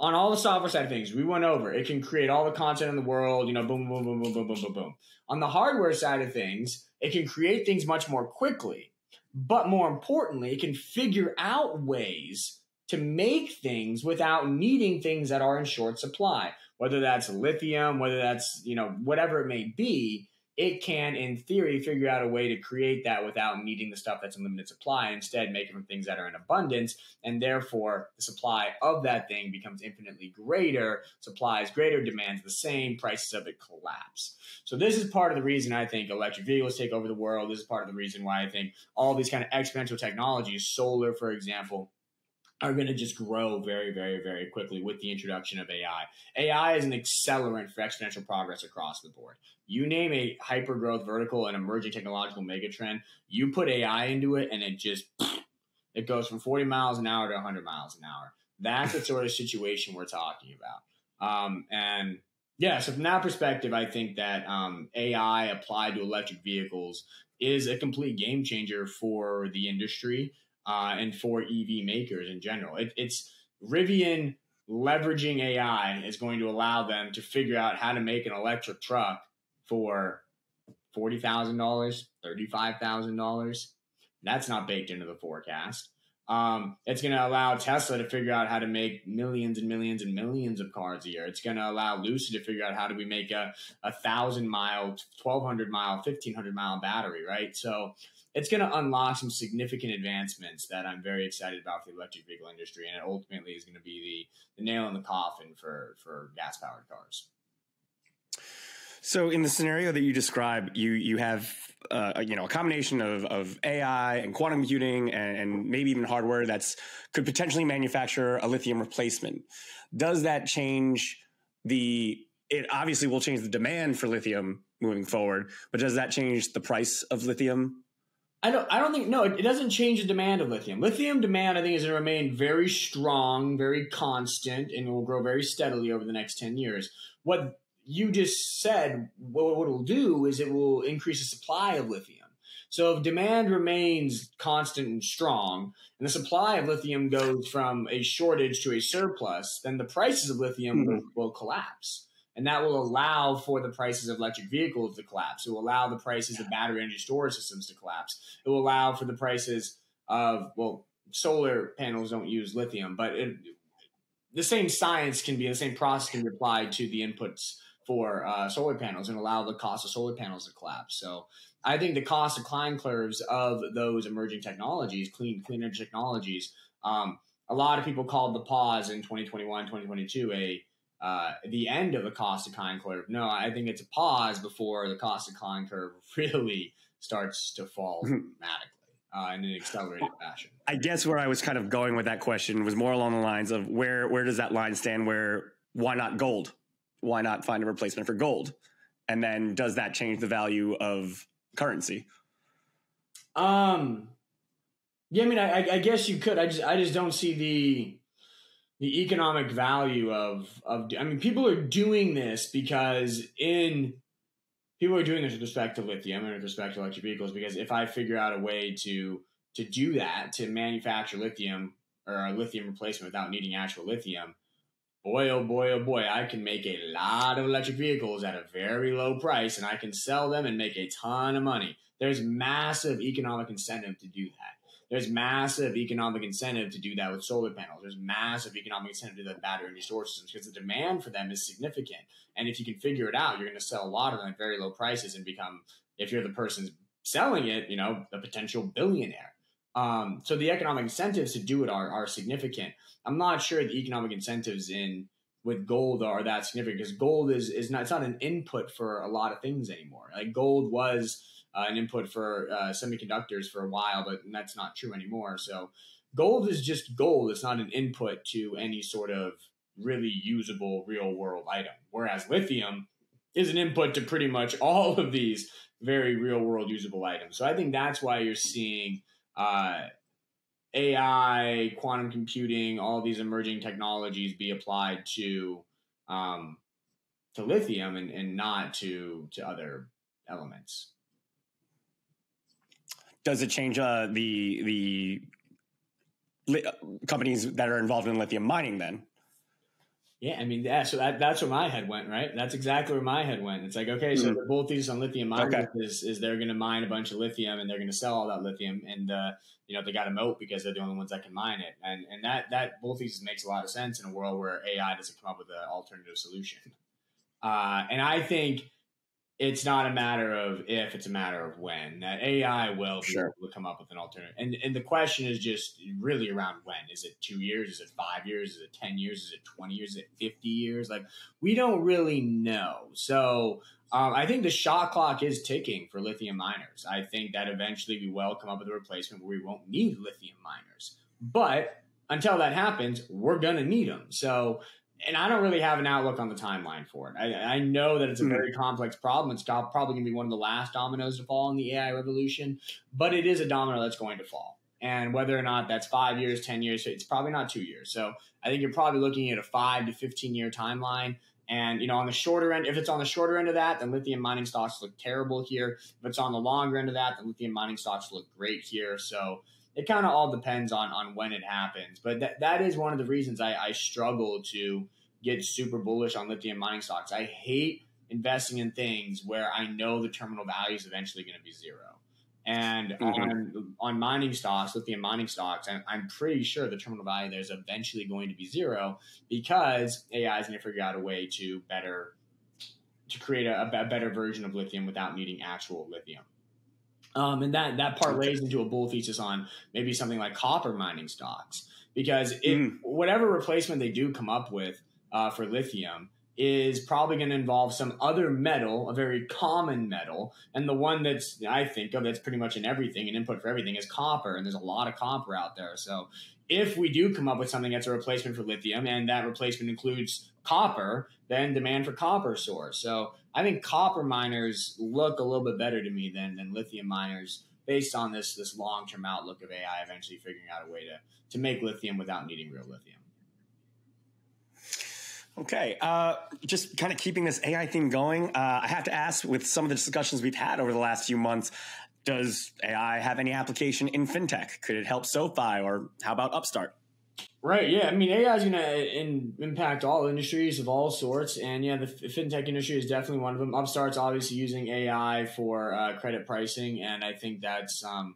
on all the software side of things, we went over. It can create all the content in the world, you know, boom, boom, boom, boom, boom, boom, boom, boom. On the hardware side of things, it can create things much more quickly. But more importantly, it can figure out ways to make things without needing things that are in short supply, whether that's lithium, whether that's, you know, whatever it may be it can, in theory, figure out a way to create that without needing the stuff that's in limited supply. Instead, make it from things that are in abundance, and therefore the supply of that thing becomes infinitely greater. Supply is greater, demands the same, prices of it collapse. So this is part of the reason I think electric vehicles take over the world. This is part of the reason why I think all these kind of exponential technologies, solar, for example, are going to just grow very, very, very quickly with the introduction of AI. AI is an accelerant for exponential progress across the board. You name a hyper growth vertical and emerging technological megatrend, you put AI into it, and it just it goes from 40 miles an hour to 100 miles an hour. That's the sort of situation we're talking about. Um, and yeah, so from that perspective, I think that um, AI applied to electric vehicles is a complete game changer for the industry uh, and for EV makers in general. It, it's Rivian leveraging AI is going to allow them to figure out how to make an electric truck for forty thousand dollars, thirty five thousand dollars. That's not baked into the forecast. Um, it's going to allow Tesla to figure out how to make millions and millions and millions of cars a year. It's going to allow Lucid to figure out how do we make a, a thousand mile, 1200 mile, 1500 mile battery, right? So it's going to unlock some significant advancements that I'm very excited about for the electric vehicle industry. And it ultimately is going to be the, the nail in the coffin for, for gas powered cars. So in the scenario that you describe, you you have uh, you know a combination of, of AI and quantum computing and, and, maybe even hardware that's could potentially manufacture a lithium replacement. Does that change the? It obviously will change the demand for lithium moving forward, but does that change the price of lithium? I don't. I don't think. No, it doesn't change the demand of lithium. Lithium demand, I think, is going to remain very strong, very constant, and will grow very steadily over the next ten years. What you just said what, what it'll do is it will increase the supply of lithium. So if demand remains constant and strong, and the supply of lithium goes from a shortage to a surplus, then the prices of lithium mm-hmm. will, will, collapse. And that will allow for the prices of electric vehicles to collapse. It will allow the prices of battery energy storage systems to collapse. It will allow for the prices of, well, solar panels don't use lithium, but it, the same science can be, the same process can be applied to the inputs for uh, solar panels and allow the cost of solar panels to collapse. So I think the cost decline curves of those emerging technologies, clean clean energy technologies, um, a lot of people called the pause in 2021, 2022 a uh, the end of the cost decline curve. No, I think it's a pause before the cost decline curve really starts to fall hmm. dramatically. Uh, in an accelerated fashion. I guess where I was kind of going with that question was more along the lines of where where does that line stand? Where why not gold? Why not find a replacement for gold? And then does that change the value of currency? Um, yeah, I mean, I, I guess you could. I just, I just don't see the the economic value of of. I mean, people are doing this because in people are doing this with respect to lithium and with respect to electric vehicles. Because if I figure out a way to to do that to manufacture lithium or a lithium replacement without needing actual lithium, boy, oh boy, oh boy, I can make a lot of electric vehicles at a very low price and I can sell them and make a ton of money. There's massive economic incentive to do that. There's massive economic incentive to do that with solar panels. There's massive economic incentive to do that battery energy storage systems because the demand for them is significant. And if you can figure it out, you're going to sell a lot of them at very low prices and become, if you're the person selling it, you know, a potential billionaire. Um, so the economic incentives to do it are, are significant. I'm not sure the economic incentives in with gold are that significant because gold is is not it's not an input for a lot of things anymore. Like gold was uh, an input for uh, semiconductors for a while, but that's not true anymore. So gold is just gold. It's not an input to any sort of really usable real world item. Whereas lithium is an input to pretty much all of these very real world usable items. So I think that's why you're seeing uh, AI, quantum computing, all these emerging technologies be applied to um, to lithium and, and not to to other elements. Does it change uh, the the li- companies that are involved in lithium mining then? Yeah, I mean, yeah. So that, that's where my head went, right? That's exactly where my head went. It's like, okay, so mm-hmm. the bull thesis on lithium mining okay. is, is they're going to mine a bunch of lithium and they're going to sell all that lithium, and uh, you know they got a moat because they're the only ones that can mine it, and and that that bull thesis makes a lot of sense in a world where AI doesn't come up with an alternative solution. Uh, and I think it's not a matter of if, it's a matter of when. That AI will sure. be able to come up with an alternative. And and the question is just really around when. Is it two years? Is it five years? Is it ten years? Is it twenty years? Is it fifty years? Like we don't really know. So um, I think the shot clock is ticking for lithium miners. I think that eventually we will come up with a replacement where we won't need lithium miners. But until that happens, we're gonna need them. So and I don't really have an outlook on the timeline for it. I, I know that it's a hmm. very complex problem. It's probably going to be one of the last dominoes to fall in the AI revolution, but it is a domino that's going to fall. And whether or not that's five years, 10 years, it's probably not two years. So I think you're probably looking at a five to 15 year timeline. And, you know, on the shorter end, if it's on the shorter end of that, then lithium mining stocks look terrible here. If it's on the longer end of that, then lithium mining stocks look great here. So it kind of all depends on on when it happens. But that that is one of the reasons I, I struggle to get super bullish on lithium mining stocks. I hate investing in things where I know the terminal value is eventually going to be zero. And mm-hmm. on on mining stocks, lithium mining stocks, I'm, I'm pretty sure the terminal value there is eventually going to be zero because AI is going to figure out a way to better to create a, a better version of lithium without needing actual lithium. Um, and that that parlays into a bull thesis on maybe something like copper mining stocks because if, mm. whatever replacement they do come up with uh, for lithium is probably going to involve some other metal, a very common metal, and the one that's I think of that's pretty much in everything, an input for everything is copper, and there's a lot of copper out there. So if we do come up with something that's a replacement for lithium, and that replacement includes copper, then demand for copper soars. So I think copper miners look a little bit better to me than than lithium miners based on this this long term outlook of AI eventually figuring out a way to to make lithium without needing real lithium. Okay, uh, just kind of keeping this AI theme going. Uh, I have to ask, with some of the discussions we've had over the last few months, does AI have any application in fintech? Could it help SoFi, or how about Upstart? Right. Yeah. I mean, AI is going to in, impact all industries of all sorts, and yeah, the fintech industry is definitely one of them. Upstart's obviously using AI for uh, credit pricing, and I think that's um,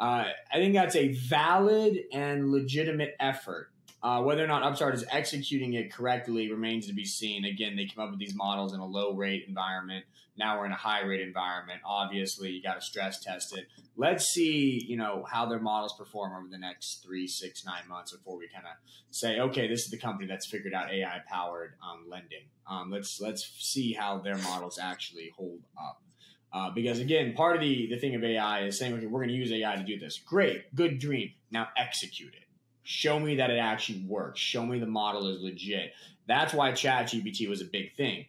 uh, I think that's a valid and legitimate effort. Uh, whether or not Upstart is executing it correctly remains to be seen. Again, they came up with these models in a low rate environment. Now we're in a high rate environment. Obviously, you got to stress test it. Let's see, you know, how their models perform over the next three, six, nine months before we kind of say, okay, this is the company that's figured out AI powered um, lending. Um, let's let's see how their models actually hold up. Uh, because again, part of the the thing of AI is saying, okay, we're going to use AI to do this. Great, good dream. Now execute it Show me that it actually works. Show me the model is legit. That's why ChatGPT was a big thing.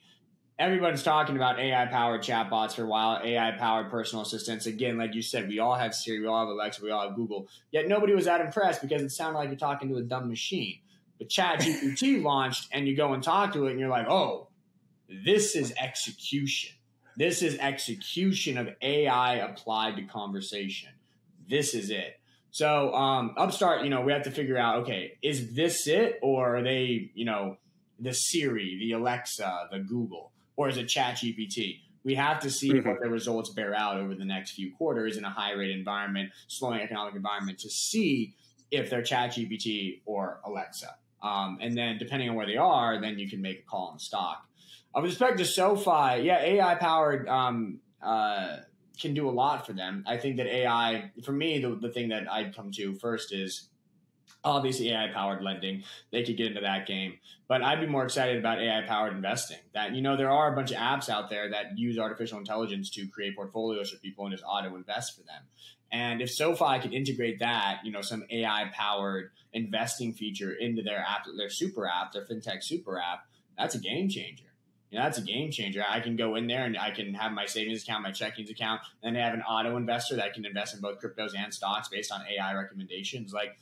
Everybody's talking about AI powered chatbots for a while, AI powered personal assistants. Again, like you said, we all have Siri, we all have Alexa, we all have Google. Yet nobody was that impressed because it sounded like you're talking to a dumb machine. But ChatGPT launched, and you go and talk to it, and you're like, oh, this is execution. This is execution of AI applied to conversation. This is it. So um, Upstart, you know, we have to figure out, okay, is this it, or are they, you know, the Siri, the Alexa, the Google, or is it ChatGPT? We have to see mm-hmm. what the results bear out over the next few quarters in a high rate environment, slowing economic environment, to see if they're ChatGPT or Alexa. Um, and then depending on where they are, then you can make a call on the stock. Uh, with respect to SoFi, yeah, AI powered um, uh, can do a lot for them. I think that AI, for me, the, the thing that I'd come to first is obviously AI powered lending. They could get into that game. But I'd be more excited about AI powered investing. That, you know, there are a bunch of apps out there that use artificial intelligence to create portfolios for people and just auto invest for them. And if SoFi could integrate that, you know, some AI powered investing feature into their app, their super app, their fintech super app, that's a game changer you know, that's a game changer. I can go in there and I can have my savings account, my checkings account, and have an auto investor that can invest in both cryptos and stocks based on AI recommendations. Like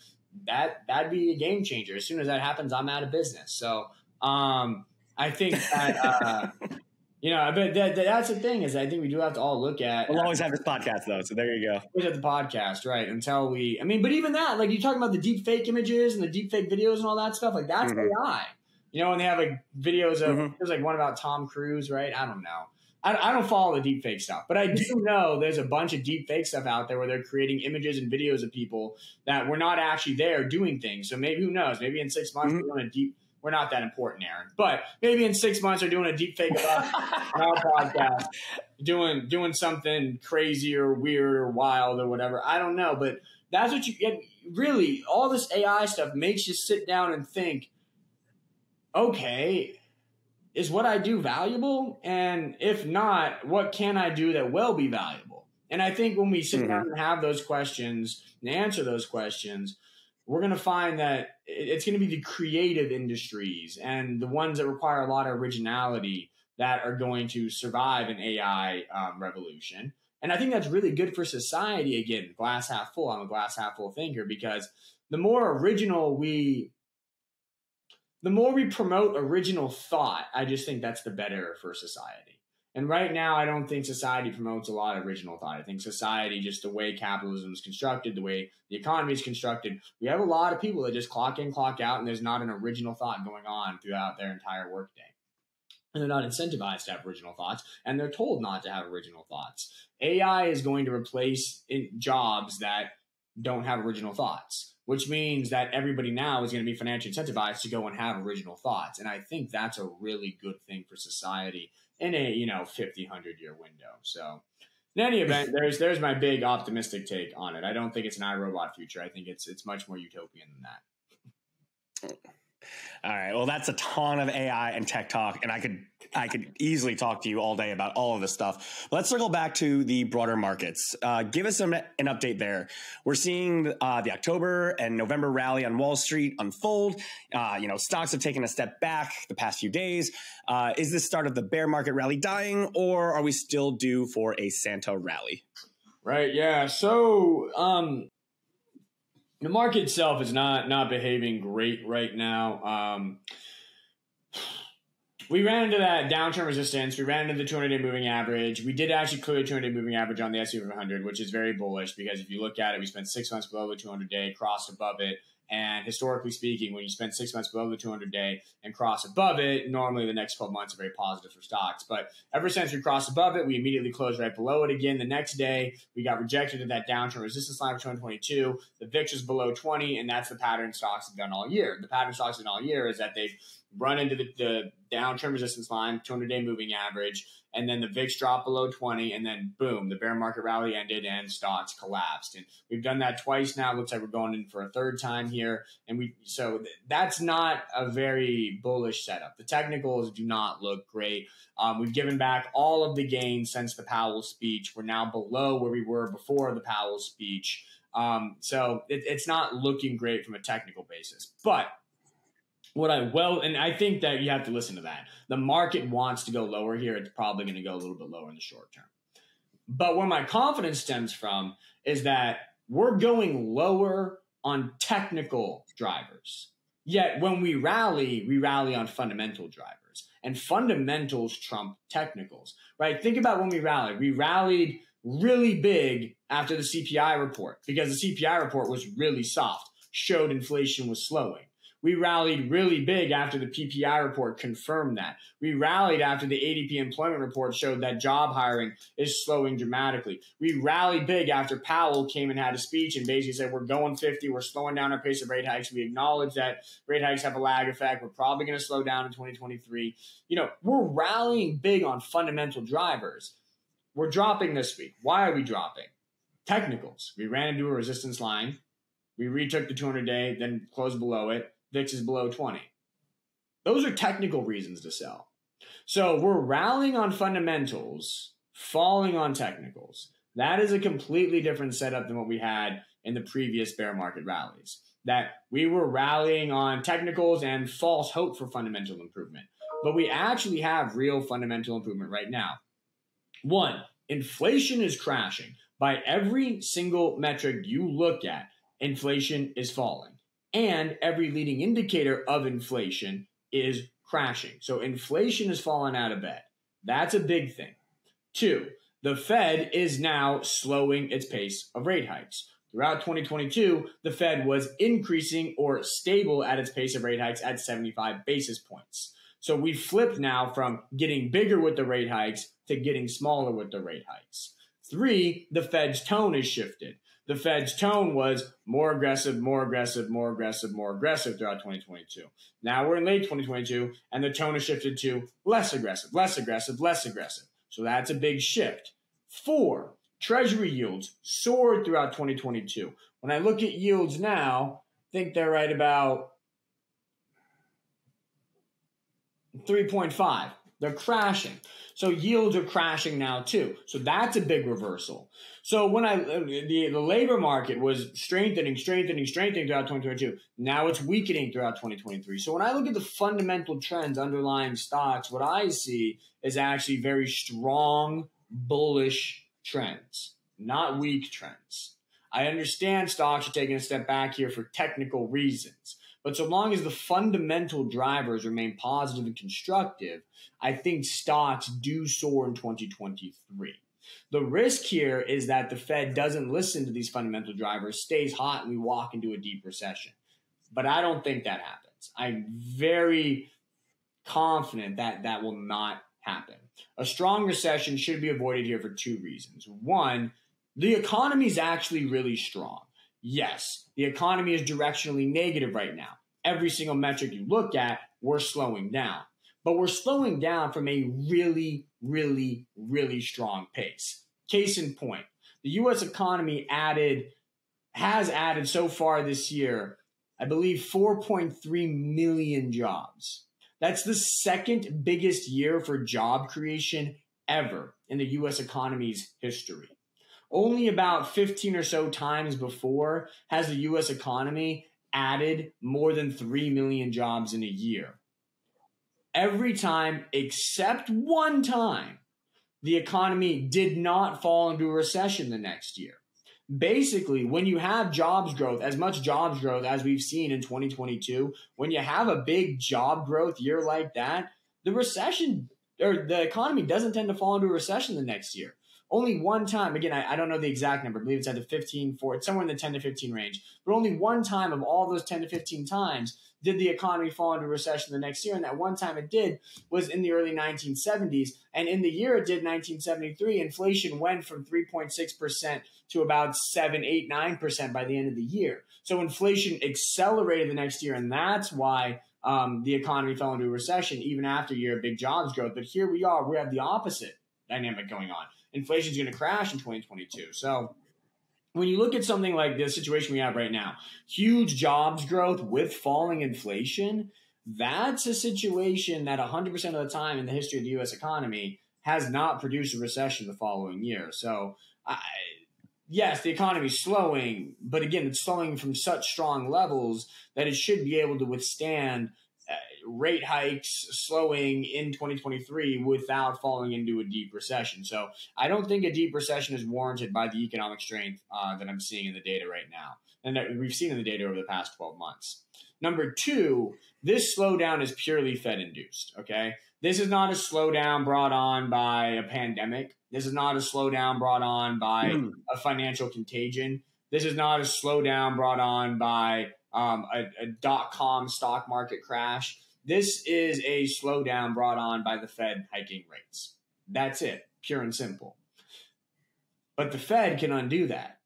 that, that'd be a game changer. As soon as that happens, I'm out of business. So, um, I think that, uh, you know, but that, that's the thing is I think we do have to all look at. We'll always have this podcast though, so there you go. Always have the podcast, right? Until we, I mean, but even that, like you talking about the deep fake images and the deep fake videos and all that stuff, like that's mm-hmm. AI. You know, when they have like videos of mm-hmm. there's like one about Tom Cruise, right? I don't know. I, I don't follow the deep fake stuff, but I do know there's a bunch of deep fake stuff out there where they're creating images and videos of people that were not actually there doing things. So maybe who knows? Maybe in six months mm-hmm. we're doing a deep. We're not that important, Aaron. But maybe in six months we're doing a deep fake about our podcast, doing doing something crazy or weird or wild or whatever. I don't know, but that's what you get. Really, all this AI stuff makes you sit down and think okay, is what I do valuable? And if not, what can I do that will be valuable? And I think when we sit mm-hmm. down and have those questions and answer those questions, we're going to find that it's going to be the creative industries and the ones that require a lot of originality that are going to survive an AI um, revolution. And I think that's really good for society. Again, glass half full. I'm a glass half full thinker because the more original we the more we promote original thought, I just think that's the better for society. And right now, I don't think society promotes a lot of original thought. I think society, just the way capitalism is constructed, the way the economy is constructed, we have a lot of people that just clock in, clock out, and there's not an original thought going on throughout their entire workday. And they're not incentivized to have original thoughts, and they're told not to have original thoughts. AI is going to replace jobs that don't have original thoughts which means that everybody now is going to be financially incentivized to go and have original thoughts. And I think that's a really good thing for society in a, you know, 50, 100 year window. So in any event, there's, there's my big optimistic take on it. I don't think it's an iRobot future. I think it's, it's much more utopian than that. All right. Well, that's a ton of AI and tech talk, and I could I could easily talk to you all day about all of this stuff. Let's circle back to the broader markets. Uh, give us some, an update there. We're seeing uh, the October and November rally on Wall Street unfold. Uh, you know, stocks have taken a step back the past few days. Uh, is this start of the bear market rally dying, or are we still due for a Santa rally? Right. Yeah. So, um, the market itself is not not behaving great right now. Um, we ran into that downturn resistance. We ran into the 200 day moving average. We did actually clear the 200 day moving average on the S&P 500, which is very bullish because if you look at it, we spent six months below the 200 day, crossed above it, and historically speaking, when you spend six months below the 200 day and cross above it, normally the next 12 months are very positive for stocks. But ever since we crossed above it, we immediately closed right below it again. The next day, we got rejected at that downturn resistance line of 2022. The VIX was below 20, and that's the pattern stocks have done all year. The pattern stocks have done all year is that they've run into the, the downtrend resistance line, 200 day moving average, and then the VIX dropped below 20, and then boom, the bear market rally ended and stocks collapsed. And we've done that twice now. It looks like we're going in for a third time here, and we so th- that's not a very bullish setup. The technicals do not look great. Um, we've given back all of the gains since the Powell speech. We're now below where we were before the Powell speech. Um, so it, it's not looking great from a technical basis, but what I well, and I think that you have to listen to that. The market wants to go lower here. It's probably going to go a little bit lower in the short term. But where my confidence stems from is that we're going lower on technical drivers. Yet when we rally, we rally on fundamental drivers. And fundamentals trump technicals, right? Think about when we rallied. We rallied really big after the CPI report because the CPI report was really soft, showed inflation was slowing. We rallied really big after the PPI report confirmed that. We rallied after the ADP employment report showed that job hiring is slowing dramatically. We rallied big after Powell came and had a speech and basically said, We're going 50, we're slowing down our pace of rate hikes. We acknowledge that rate hikes have a lag effect. We're probably going to slow down in 2023. You know, we're rallying big on fundamental drivers. We're dropping this week. Why are we dropping? Technicals. We ran into a resistance line. We retook the 200 day, then closed below it. VIX is below 20. Those are technical reasons to sell. So we're rallying on fundamentals, falling on technicals. That is a completely different setup than what we had in the previous bear market rallies. That we were rallying on technicals and false hope for fundamental improvement. But we actually have real fundamental improvement right now. One, inflation is crashing. By every single metric you look at, inflation is falling and every leading indicator of inflation is crashing. So inflation has fallen out of bed. That's a big thing. Two, the Fed is now slowing its pace of rate hikes. Throughout 2022, the Fed was increasing or stable at its pace of rate hikes at 75 basis points. So we flipped now from getting bigger with the rate hikes to getting smaller with the rate hikes. Three, the Fed's tone has shifted the Fed's tone was more aggressive, more aggressive, more aggressive, more aggressive throughout 2022. Now we're in late 2022, and the tone has shifted to less aggressive, less aggressive, less aggressive. So that's a big shift. Four, Treasury yields soared throughout 2022. When I look at yields now, I think they're right about 3.5. They're crashing. So yields are crashing now too. So that's a big reversal. So when I uh, the the labor market was strengthening, strengthening, strengthening throughout 2022. Now it's weakening throughout 2023. So when I look at the fundamental trends underlying stocks, what I see is actually very strong bullish trends, not weak trends. I understand stocks are taking a step back here for technical reasons. But so long as the fundamental drivers remain positive and constructive, I think stocks do soar in 2023. The risk here is that the Fed doesn't listen to these fundamental drivers, stays hot, and we walk into a deep recession. But I don't think that happens. I'm very confident that that will not happen. A strong recession should be avoided here for two reasons. One, the economy is actually really strong. Yes, the economy is directionally negative right now. Every single metric you look at, we're slowing down. But we're slowing down from a really, really, really strong pace. Case in point, the US economy added, has added so far this year, I believe 4.3 million jobs. That's the second biggest year for job creation ever in the US economy's history. Only about 15 or so times before has the US economy added more than 3 million jobs in a year. Every time, except one time, the economy did not fall into a recession the next year. Basically, when you have jobs growth, as much jobs growth as we've seen in 2022, when you have a big job growth year like that, the recession or the economy doesn't tend to fall into a recession the next year. Only one time, again, I, I don't know the exact number, I believe it's at the 15, for it's somewhere in the 10 to 15 range, but only one time of all those 10 to 15 times did the economy fall into recession the next year. And that one time it did was in the early 1970s. And in the year it did, 1973, inflation went from 3.6% to about 7, 8, 9% by the end of the year. So inflation accelerated the next year. And that's why um, the economy fell into a recession even after year of big jobs growth. But here we are, we have the opposite dynamic going on. Inflation is going to crash in 2022. So when you look at something like the situation we have right now, huge jobs growth with falling inflation, that's a situation that 100% of the time in the history of the US economy has not produced a recession the following year. So, I, yes, the economy is slowing, but again, it's slowing from such strong levels that it should be able to withstand rate hikes slowing in 2023 without falling into a deep recession. So I don't think a deep recession is warranted by the economic strength uh, that I'm seeing in the data right now and that we've seen in the data over the past 12 months. Number two, this slowdown is purely Fed induced. Okay. This is not a slowdown brought on by a pandemic. This is not a slowdown brought on by mm. a financial contagion. This is not a slowdown brought on by um, a, a dot com stock market crash. This is a slowdown brought on by the Fed hiking rates. That's it, pure and simple. But the Fed can undo that.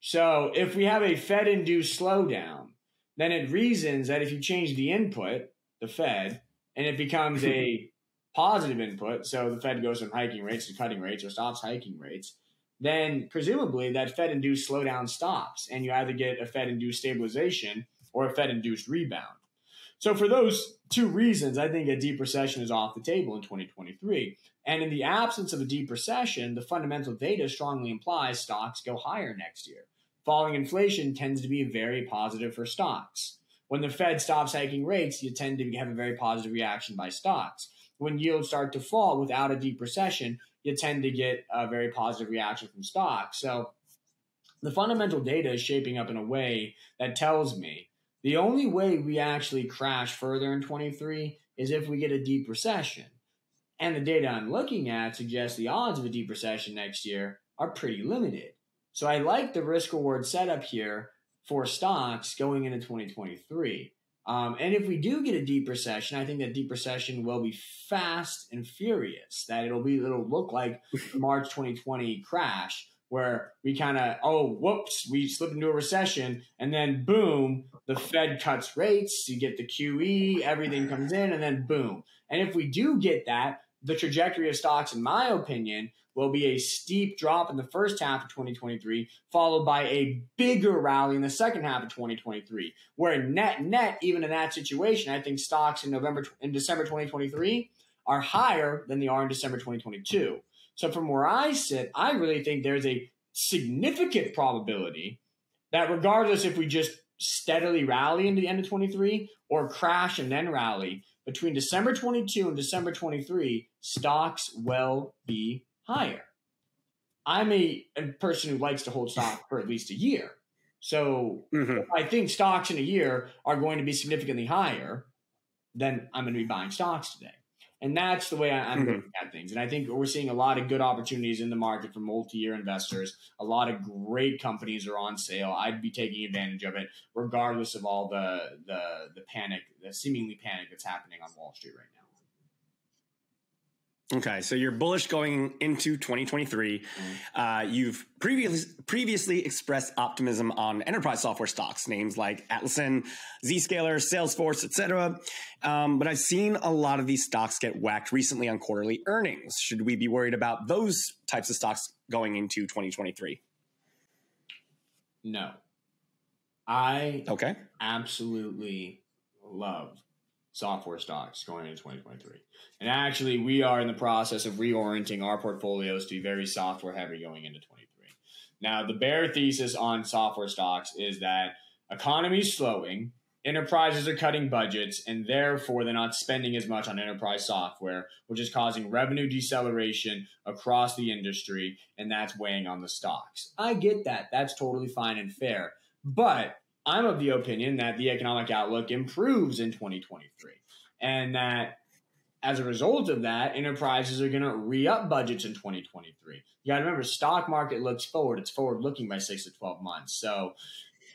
So if we have a Fed induced slowdown, then it reasons that if you change the input, the Fed, and it becomes a positive input, so the Fed goes from hiking rates to cutting rates or stops hiking rates, then presumably that Fed induced slowdown stops and you either get a Fed induced stabilization or a Fed induced rebound. So for those two reasons, I think a deep recession is off the table in 2023. And in the absence of a deep recession, the fundamental data strongly implies stocks go higher next year. Falling inflation tends to be very positive for stocks. When the Fed stops hiking rates, you tend to have a very positive reaction by stocks. When yields start to fall without a deep recession, you tend to get a very positive reaction from stocks. So the fundamental data is shaping up in a way that tells me the only way we actually crash further in 23 is if we get a deep recession. And the data I'm looking at suggests the odds of a deep recession next year are pretty limited. So I like the risk reward setup here for stocks going into 2023. Um, and if we do get a deep recession, I think that deep recession will be fast and furious. That it'll be it'll look like March 2020 crash, where we kind of, oh, whoops, we slip into a recession, and then boom, the Fed cuts rates, you get the QE, everything comes in, and then boom. And if we do get that, the trajectory of stocks, in my opinion, will be a steep drop in the first half of 2023, followed by a bigger rally in the second half of 2023. Where net net, even in that situation, I think stocks in November in December 2023 are higher than they are in December 2022. So from where I sit, I really think there's a significant probability that regardless if we just steadily rally into the end of 23 or crash and then rally, between December 22 and December 23, stocks will be higher. I'm a, a person who likes to hold stock for at least a year. So mm-hmm. I think stocks in a year are going to be significantly higher, then I'm going to be buying stocks today. And that's the way I, am mm-hmm. looking at things. And I think we're seeing a lot of good opportunities in the market for multi-year investors. A lot of great companies are on sale. I'd be taking advantage of it, regardless of all the the the panic, the seemingly panic that's happening on Wall Street right now. Okay, so you're bullish going into 2023. Mm-hmm. Uh, you've previously previously expressed optimism on enterprise software stocks, names like Atlassian, Zscaler, Salesforce, etc. Um, but I've seen a lot of these stocks get whacked recently on quarterly earnings. Should we be worried about those types of stocks going into 2023? No, I okay absolutely love software stocks going into 2023. And actually, we are in the process of reorienting our portfolios to be very software heavy going into 23. Now, the bear thesis on software stocks is that economy is slowing, enterprises are cutting budgets, and therefore they're not spending as much on enterprise software, which is causing revenue deceleration across the industry, and that's weighing on the stocks. I get that. That's totally fine and fair. But I'm of the opinion that the economic outlook improves in 2023 and that as a result of that, enterprises are going to re up budgets in 2023. You got to remember, stock market looks forward. It's forward looking by six to 12 months. So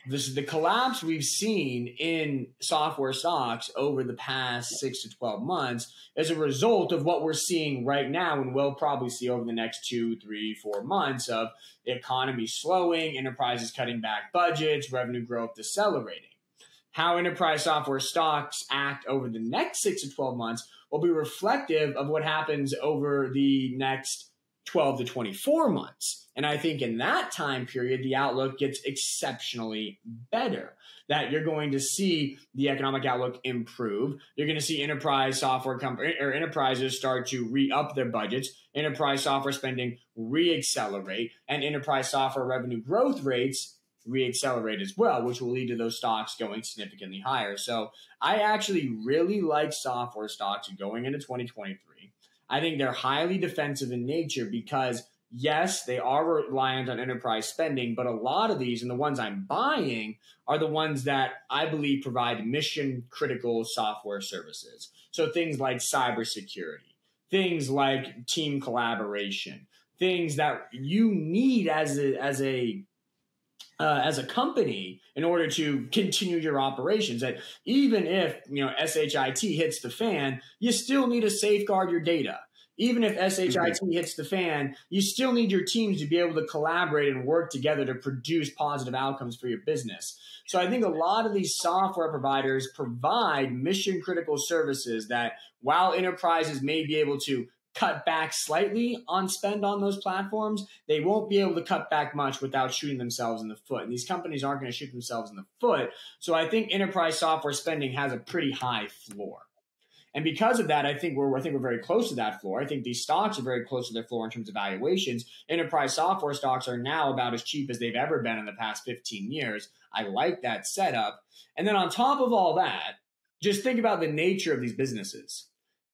this is the collapse we've seen in software stocks over the past six to 12 months as a result of what we're seeing right now and we'll probably see over the next two, three, four months of the economy slowing, enterprises cutting back budgets, revenue growth decelerating. How enterprise software stocks act over the next six to 12 months will be reflective of what happens over the next 12 to 24 months. And I think in that time period, the outlook gets exceptionally better. That you're going to see the economic outlook improve. You're going to see enterprise software company or er, er, enterprises start to re up their budgets, enterprise software spending re accelerate, and enterprise software revenue growth rates re-accelerate as well, which will lead to those stocks going significantly higher. So I actually really like software stocks going into 2023. I think they're highly defensive in nature because yes, they are reliant on enterprise spending, but a lot of these and the ones I'm buying are the ones that I believe provide mission critical software services. So things like cybersecurity, things like team collaboration, things that you need as a as a uh, as a company in order to continue your operations. That even if you know SHIT hits the fan, you still need to safeguard your data. Even if SHIT mm-hmm. hits the fan, you still need your teams to be able to collaborate and work together to produce positive outcomes for your business. So I think a lot of these software providers provide mission critical services that while enterprises may be able to cut back slightly on spend on those platforms, they won't be able to cut back much without shooting themselves in the foot. And these companies aren't going to shoot themselves in the foot. So I think enterprise software spending has a pretty high floor. And because of that, I think we're I think we're very close to that floor. I think these stocks are very close to their floor in terms of valuations. Enterprise software stocks are now about as cheap as they've ever been in the past 15 years. I like that setup. And then on top of all that, just think about the nature of these businesses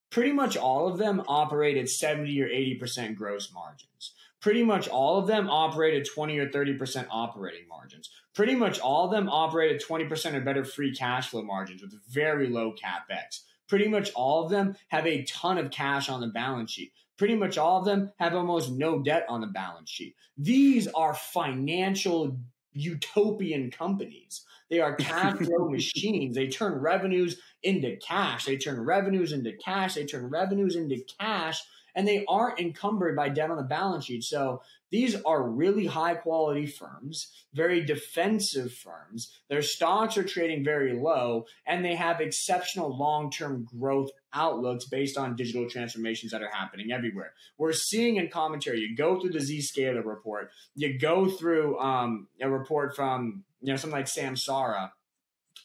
pretty much all of them operated 70 or 80% gross margins. Pretty much all of them operated 20 or 30% operating margins. Pretty much all of them operated 20% or better free cash flow margins with very low capex. Pretty much all of them have a ton of cash on the balance sheet. Pretty much all of them have almost no debt on the balance sheet. These are financial utopian companies. They are cash flow machines. They turn revenues into cash. They turn revenues into cash. They turn revenues into cash, and they aren't encumbered by debt on the balance sheet. So these are really high quality firms, very defensive firms. Their stocks are trading very low, and they have exceptional long term growth outlooks based on digital transformations that are happening everywhere. We're seeing in commentary, you go through the Zscaler report, you go through um, a report from you know something like Samsara,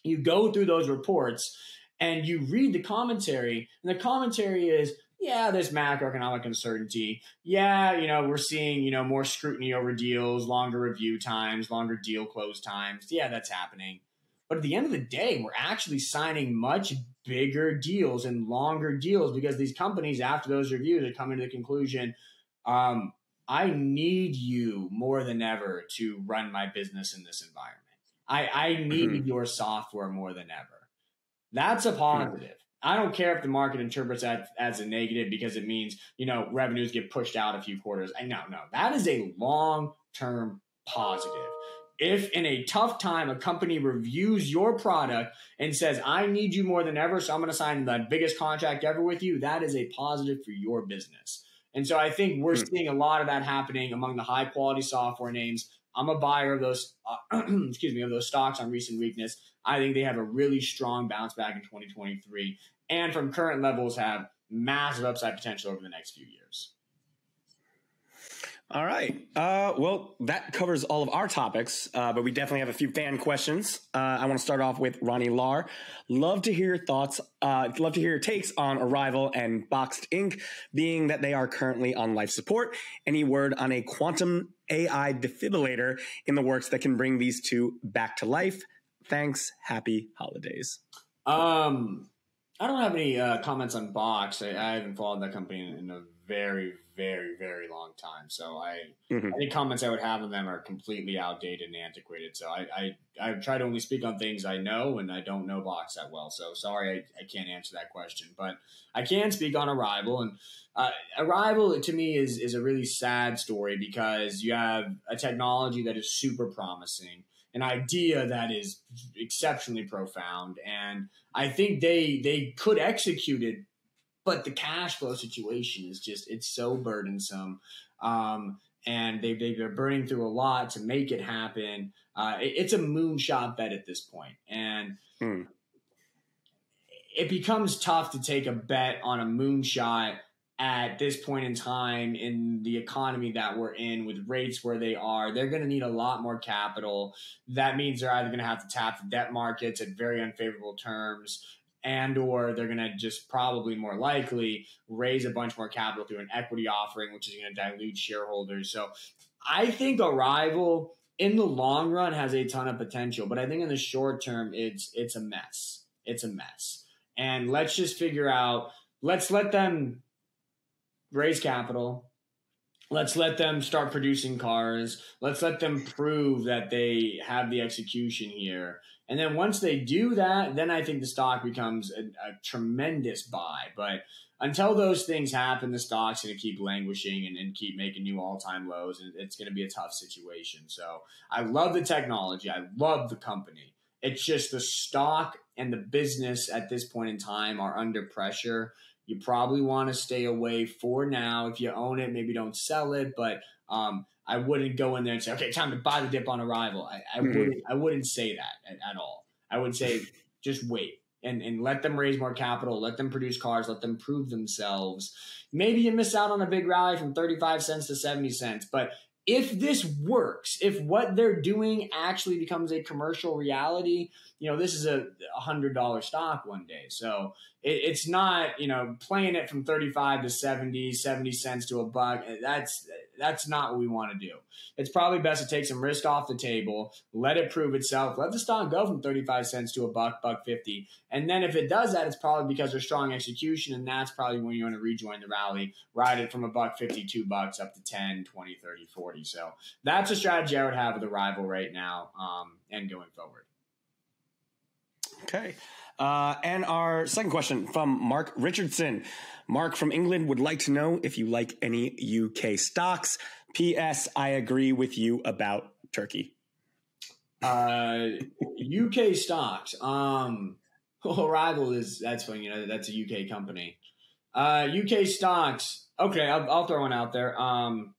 you go through those reports and you read the commentary, and the commentary is, yeah, there's macroeconomic uncertainty. Yeah, you know, we're seeing, you know, more scrutiny over deals, longer review times, longer deal close times. Yeah, that's happening. But at the end of the day, we're actually signing much bigger deals and longer deals because these companies, after those reviews, are coming to the conclusion um, I need you more than ever to run my business in this environment. I, I need mm-hmm. your software more than ever. That's a positive. Mm-hmm. I don't care if the market interprets that as a negative because it means, you know, revenues get pushed out a few quarters. I no, no. That is a long term positive. If in a tough time a company reviews your product and says, I need you more than ever, so I'm going to sign the biggest contract ever with you, that is a positive for your business. And so I think we're hmm. seeing a lot of that happening among the high quality software names. I'm a buyer of those, uh, excuse me, of those stocks on recent weakness. I think they have a really strong bounce back in 2023 and from current levels have massive upside potential over the next few years. All right. Uh, well, that covers all of our topics, uh, but we definitely have a few fan questions. Uh, I want to start off with Ronnie Lar. Love to hear your thoughts. Uh, love to hear your takes on Arrival and Boxed Inc., being that they are currently on life support. Any word on a quantum AI defibrillator in the works that can bring these two back to life? Thanks. Happy holidays. Um, I don't have any uh, comments on Box. I, I, haven't followed that company in, in, a very, very, very long time. So I mm-hmm. any comments I would have on them are completely outdated and antiquated. So I, I I try to only speak on things I know, and I don't know Box that well. So sorry, I, I can't answer that question. But I can speak on Arrival, and uh, Arrival to me is is a really sad story because you have a technology that is super promising an idea that is exceptionally profound and i think they they could execute it but the cash flow situation is just it's so burdensome um, and they, they, are burning through a lot to make it happen uh, it, it's a moonshot bet at this point and hmm. it becomes tough to take a bet on a moonshot at this point in time in the economy that we're in with rates where they are, they're going to need a lot more capital. That means they're either going to have to tap the debt markets at very unfavorable terms and or they're going to just probably more likely raise a bunch more capital through an equity offering which is going to dilute shareholders. So I think Arrival in the long run has a ton of potential, but I think in the short term it's it's a mess. It's a mess. And let's just figure out let's let them raise capital. Let's let them start producing cars. Let's let them prove that they have the execution here. And then once they do that, then I think the stock becomes a, a tremendous buy. But until those things happen, the stock's going to keep languishing and, and, keep making new all time lows. And it's going to be a tough situation. So I love the technology. I love the company. It's just the stock and the business at this point in time are under pressure you probably want to stay away for now. If you own it, maybe don't sell it, but um, I wouldn't go in there and say, okay, time to buy the dip on arrival. I, I mm-hmm. wouldn't. I wouldn't say that at, at all. I would say just wait and and let them raise more capital, let them produce cars, let them prove themselves. Maybe you miss out on a big rally from 35 cents to 70 cents, but if this works, if what they're doing actually becomes a commercial reality, you know, this is a hundred dollar stock one day. So it, it's not, you know, playing it from 35 to 70, 70 cents to a buck. That's, that's not what we want to do. It's probably best to take some risk off the table, let it prove itself, let the stock go from 35 cents to a buck, buck 50. And then if it does that, it's probably because there's strong execution. And that's probably when you want to rejoin the rally, ride it from a buck 52 bucks up to 10, 20, 30, 40. So that's a strategy I would have with Arrival right now um, and going forward. Okay. Uh, and our second question from Mark Richardson. Mark from England would like to know if you like any UK stocks. P.S. I agree with you about Turkey. Uh, UK stocks. Um, Arrival is that's funny. You know that's a UK company. Uh, UK stocks. Okay, I'll, I'll throw one out there. Um,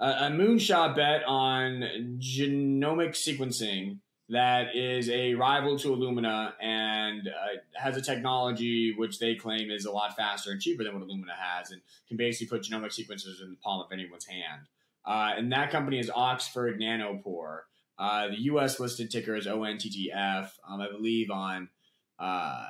a, a moonshot bet on genomic sequencing that is a rival to Illumina and uh, has a technology which they claim is a lot faster and cheaper than what Illumina has and can basically put genomic sequences in the palm of anyone's hand. Uh, and that company is Oxford Nanopore. Uh, the U.S. listed ticker is ONTTF. Um, I believe on uh,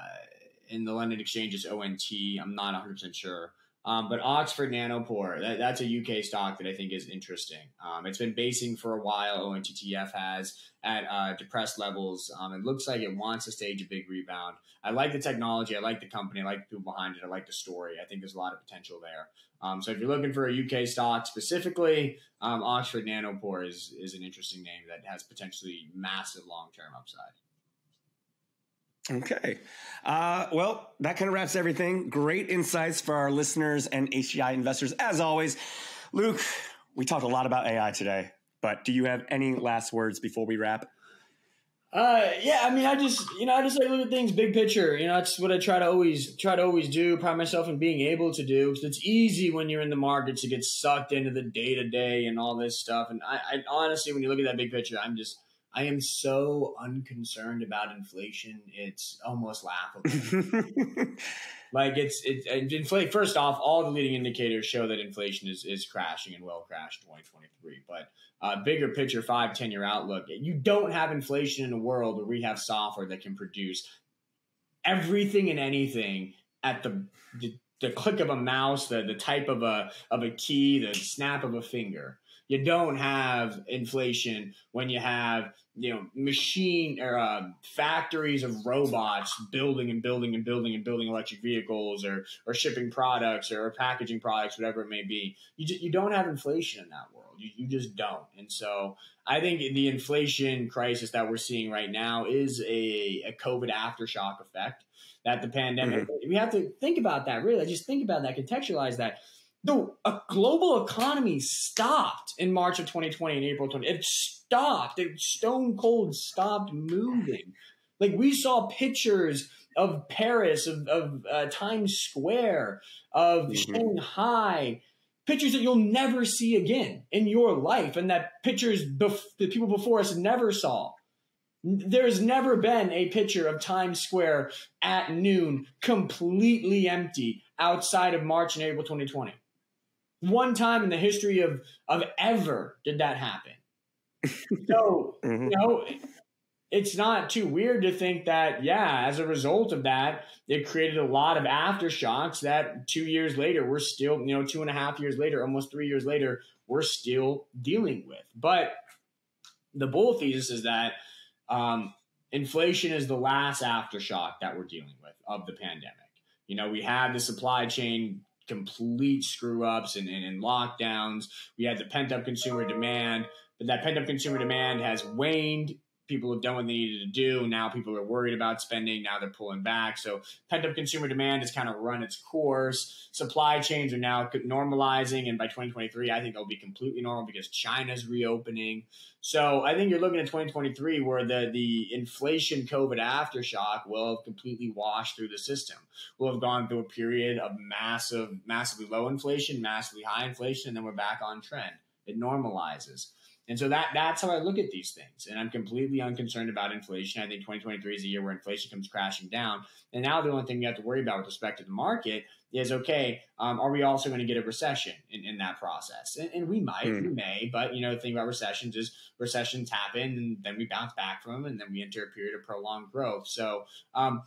in the London exchange is ONT. I'm not 100 percent sure. Um, but Oxford Nanopore, that, that's a UK stock that I think is interesting. Um, it's been basing for a while. ONTTF has at uh, depressed levels. Um, it looks like it wants to stage a big rebound. I like the technology. I like the company. I like the people behind it. I like the story. I think there's a lot of potential there. Um, so if you're looking for a UK stock specifically, um, Oxford Nanopore is is an interesting name that has potentially massive long term upside. Okay. Uh, well, that kind of wraps everything. Great insights for our listeners and HGI investors, as always. Luke, we talked a lot about AI today, but do you have any last words before we wrap? Uh, yeah, I mean, I just, you know, I just like look at things big picture. You know, that's what I try to always try to always do. Pride myself in being able to do. Because it's easy when you're in the market to get sucked into the day to day and all this stuff. And I, I honestly, when you look at that big picture, I'm just I am so unconcerned about inflation. It's almost laughable. like it's it, it inflate. First off, all the leading indicators show that inflation is is crashing and will crash 2023. But uh, bigger picture, five ten year outlook. You don't have inflation in a world where we have software that can produce everything and anything at the, the the click of a mouse, the the type of a of a key, the snap of a finger. You don't have inflation when you have you know machine or uh, factories of robots building and building and building and building electric vehicles or or shipping products or packaging products, whatever it may be. You just, you don't have inflation in that world. You, you just don't. And so I think the inflation crisis that we're seeing right now is a, a COVID aftershock effect that the pandemic. Mm-hmm. We have to think about that. Really, just think about that. Contextualize that the a global economy stopped in March of 2020 and April 20. It stopped. It stone cold stopped moving. Like we saw pictures of Paris, of, of uh, Times Square, of mm-hmm. Shanghai, pictures that you'll never see again in your life, and that pictures bef- the people before us never saw. There's never been a picture of Times Square at noon completely empty outside of March and April 2020. One time in the history of of ever did that happen. So mm-hmm. you know, it's not too weird to think that yeah, as a result of that, it created a lot of aftershocks that two years later we're still you know two and a half years later, almost three years later, we're still dealing with. But the bull thesis is that um, inflation is the last aftershock that we're dealing with of the pandemic. You know, we had the supply chain complete screw ups and, and, and lockdowns. We had the pent up consumer demand, but that pent up consumer demand has waned people have done what they needed to do. Now people are worried about spending. Now they're pulling back. So pent up consumer demand has kind of run its course. Supply chains are now normalizing. And by 2023, I think they'll be completely normal because China's reopening. So I think you're looking at 2023 where the, the inflation COVID aftershock will have completely washed through the system. We'll have gone through a period of massive, massively low inflation, massively high inflation, and then we're back on trend. It normalizes. And so that that's how I look at these things. And I'm completely unconcerned about inflation. I think 2023 is a year where inflation comes crashing down. And now the only thing you have to worry about with respect to the market is okay, um, are we also going to get a recession in, in that process? And, and we might, mm. we may, but you know, the thing about recessions is recessions happen and then we bounce back from them and then we enter a period of prolonged growth. So um,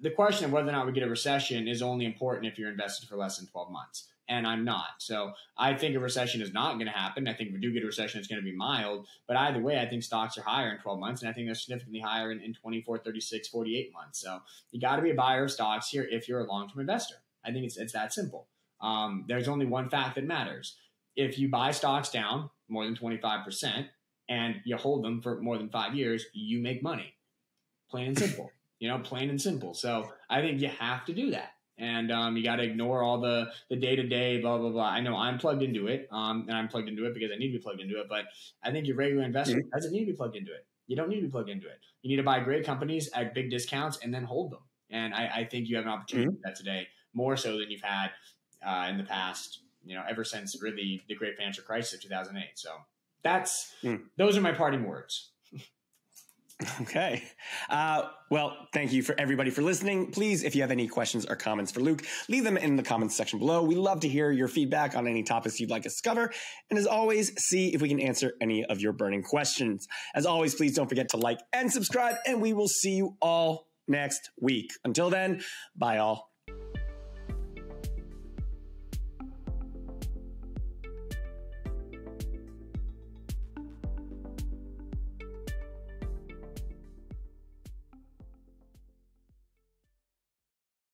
the question of whether or not we get a recession is only important if you're invested for less than 12 months and I'm not. So I think a recession is not going to happen. I think if we do get a recession, it's going to be mild. But either way, I think stocks are higher in 12 months, and I think they're significantly higher in, in 24, 36, 48 months. So you got to be a buyer of stocks here if you're a long term investor. I think it's, it's that simple. Um, there's only one fact that matters. If you buy stocks down more than 25% and you hold them for more than five years, you make money. Plain and simple. you know, plain and simple. So I think you have to do that and um, you got to ignore all the the day to day blah blah blah. I know I'm plugged into it, um, and I'm plugged into it because I need to be plugged into it. But I think your regular investor mm-hmm. doesn't need to be plugged into it. You don't need to be plugged into it. You need to buy great companies at big discounts and then hold them. And I, I think you have an opportunity mm-hmm. that today more so than you've had uh, in the past. You know, ever since really the great financial crisis of 2008. So that's mm. those are my parting words. Okay. Uh, well, thank you for everybody for listening. Please, if you have any questions or comments for Luke, leave them in the comments section below. We love to hear your feedback on any topics you'd like us to cover. And as always, see if we can answer any of your burning questions. As always, please don't forget to like and subscribe, and we will see you all next week. Until then, bye all.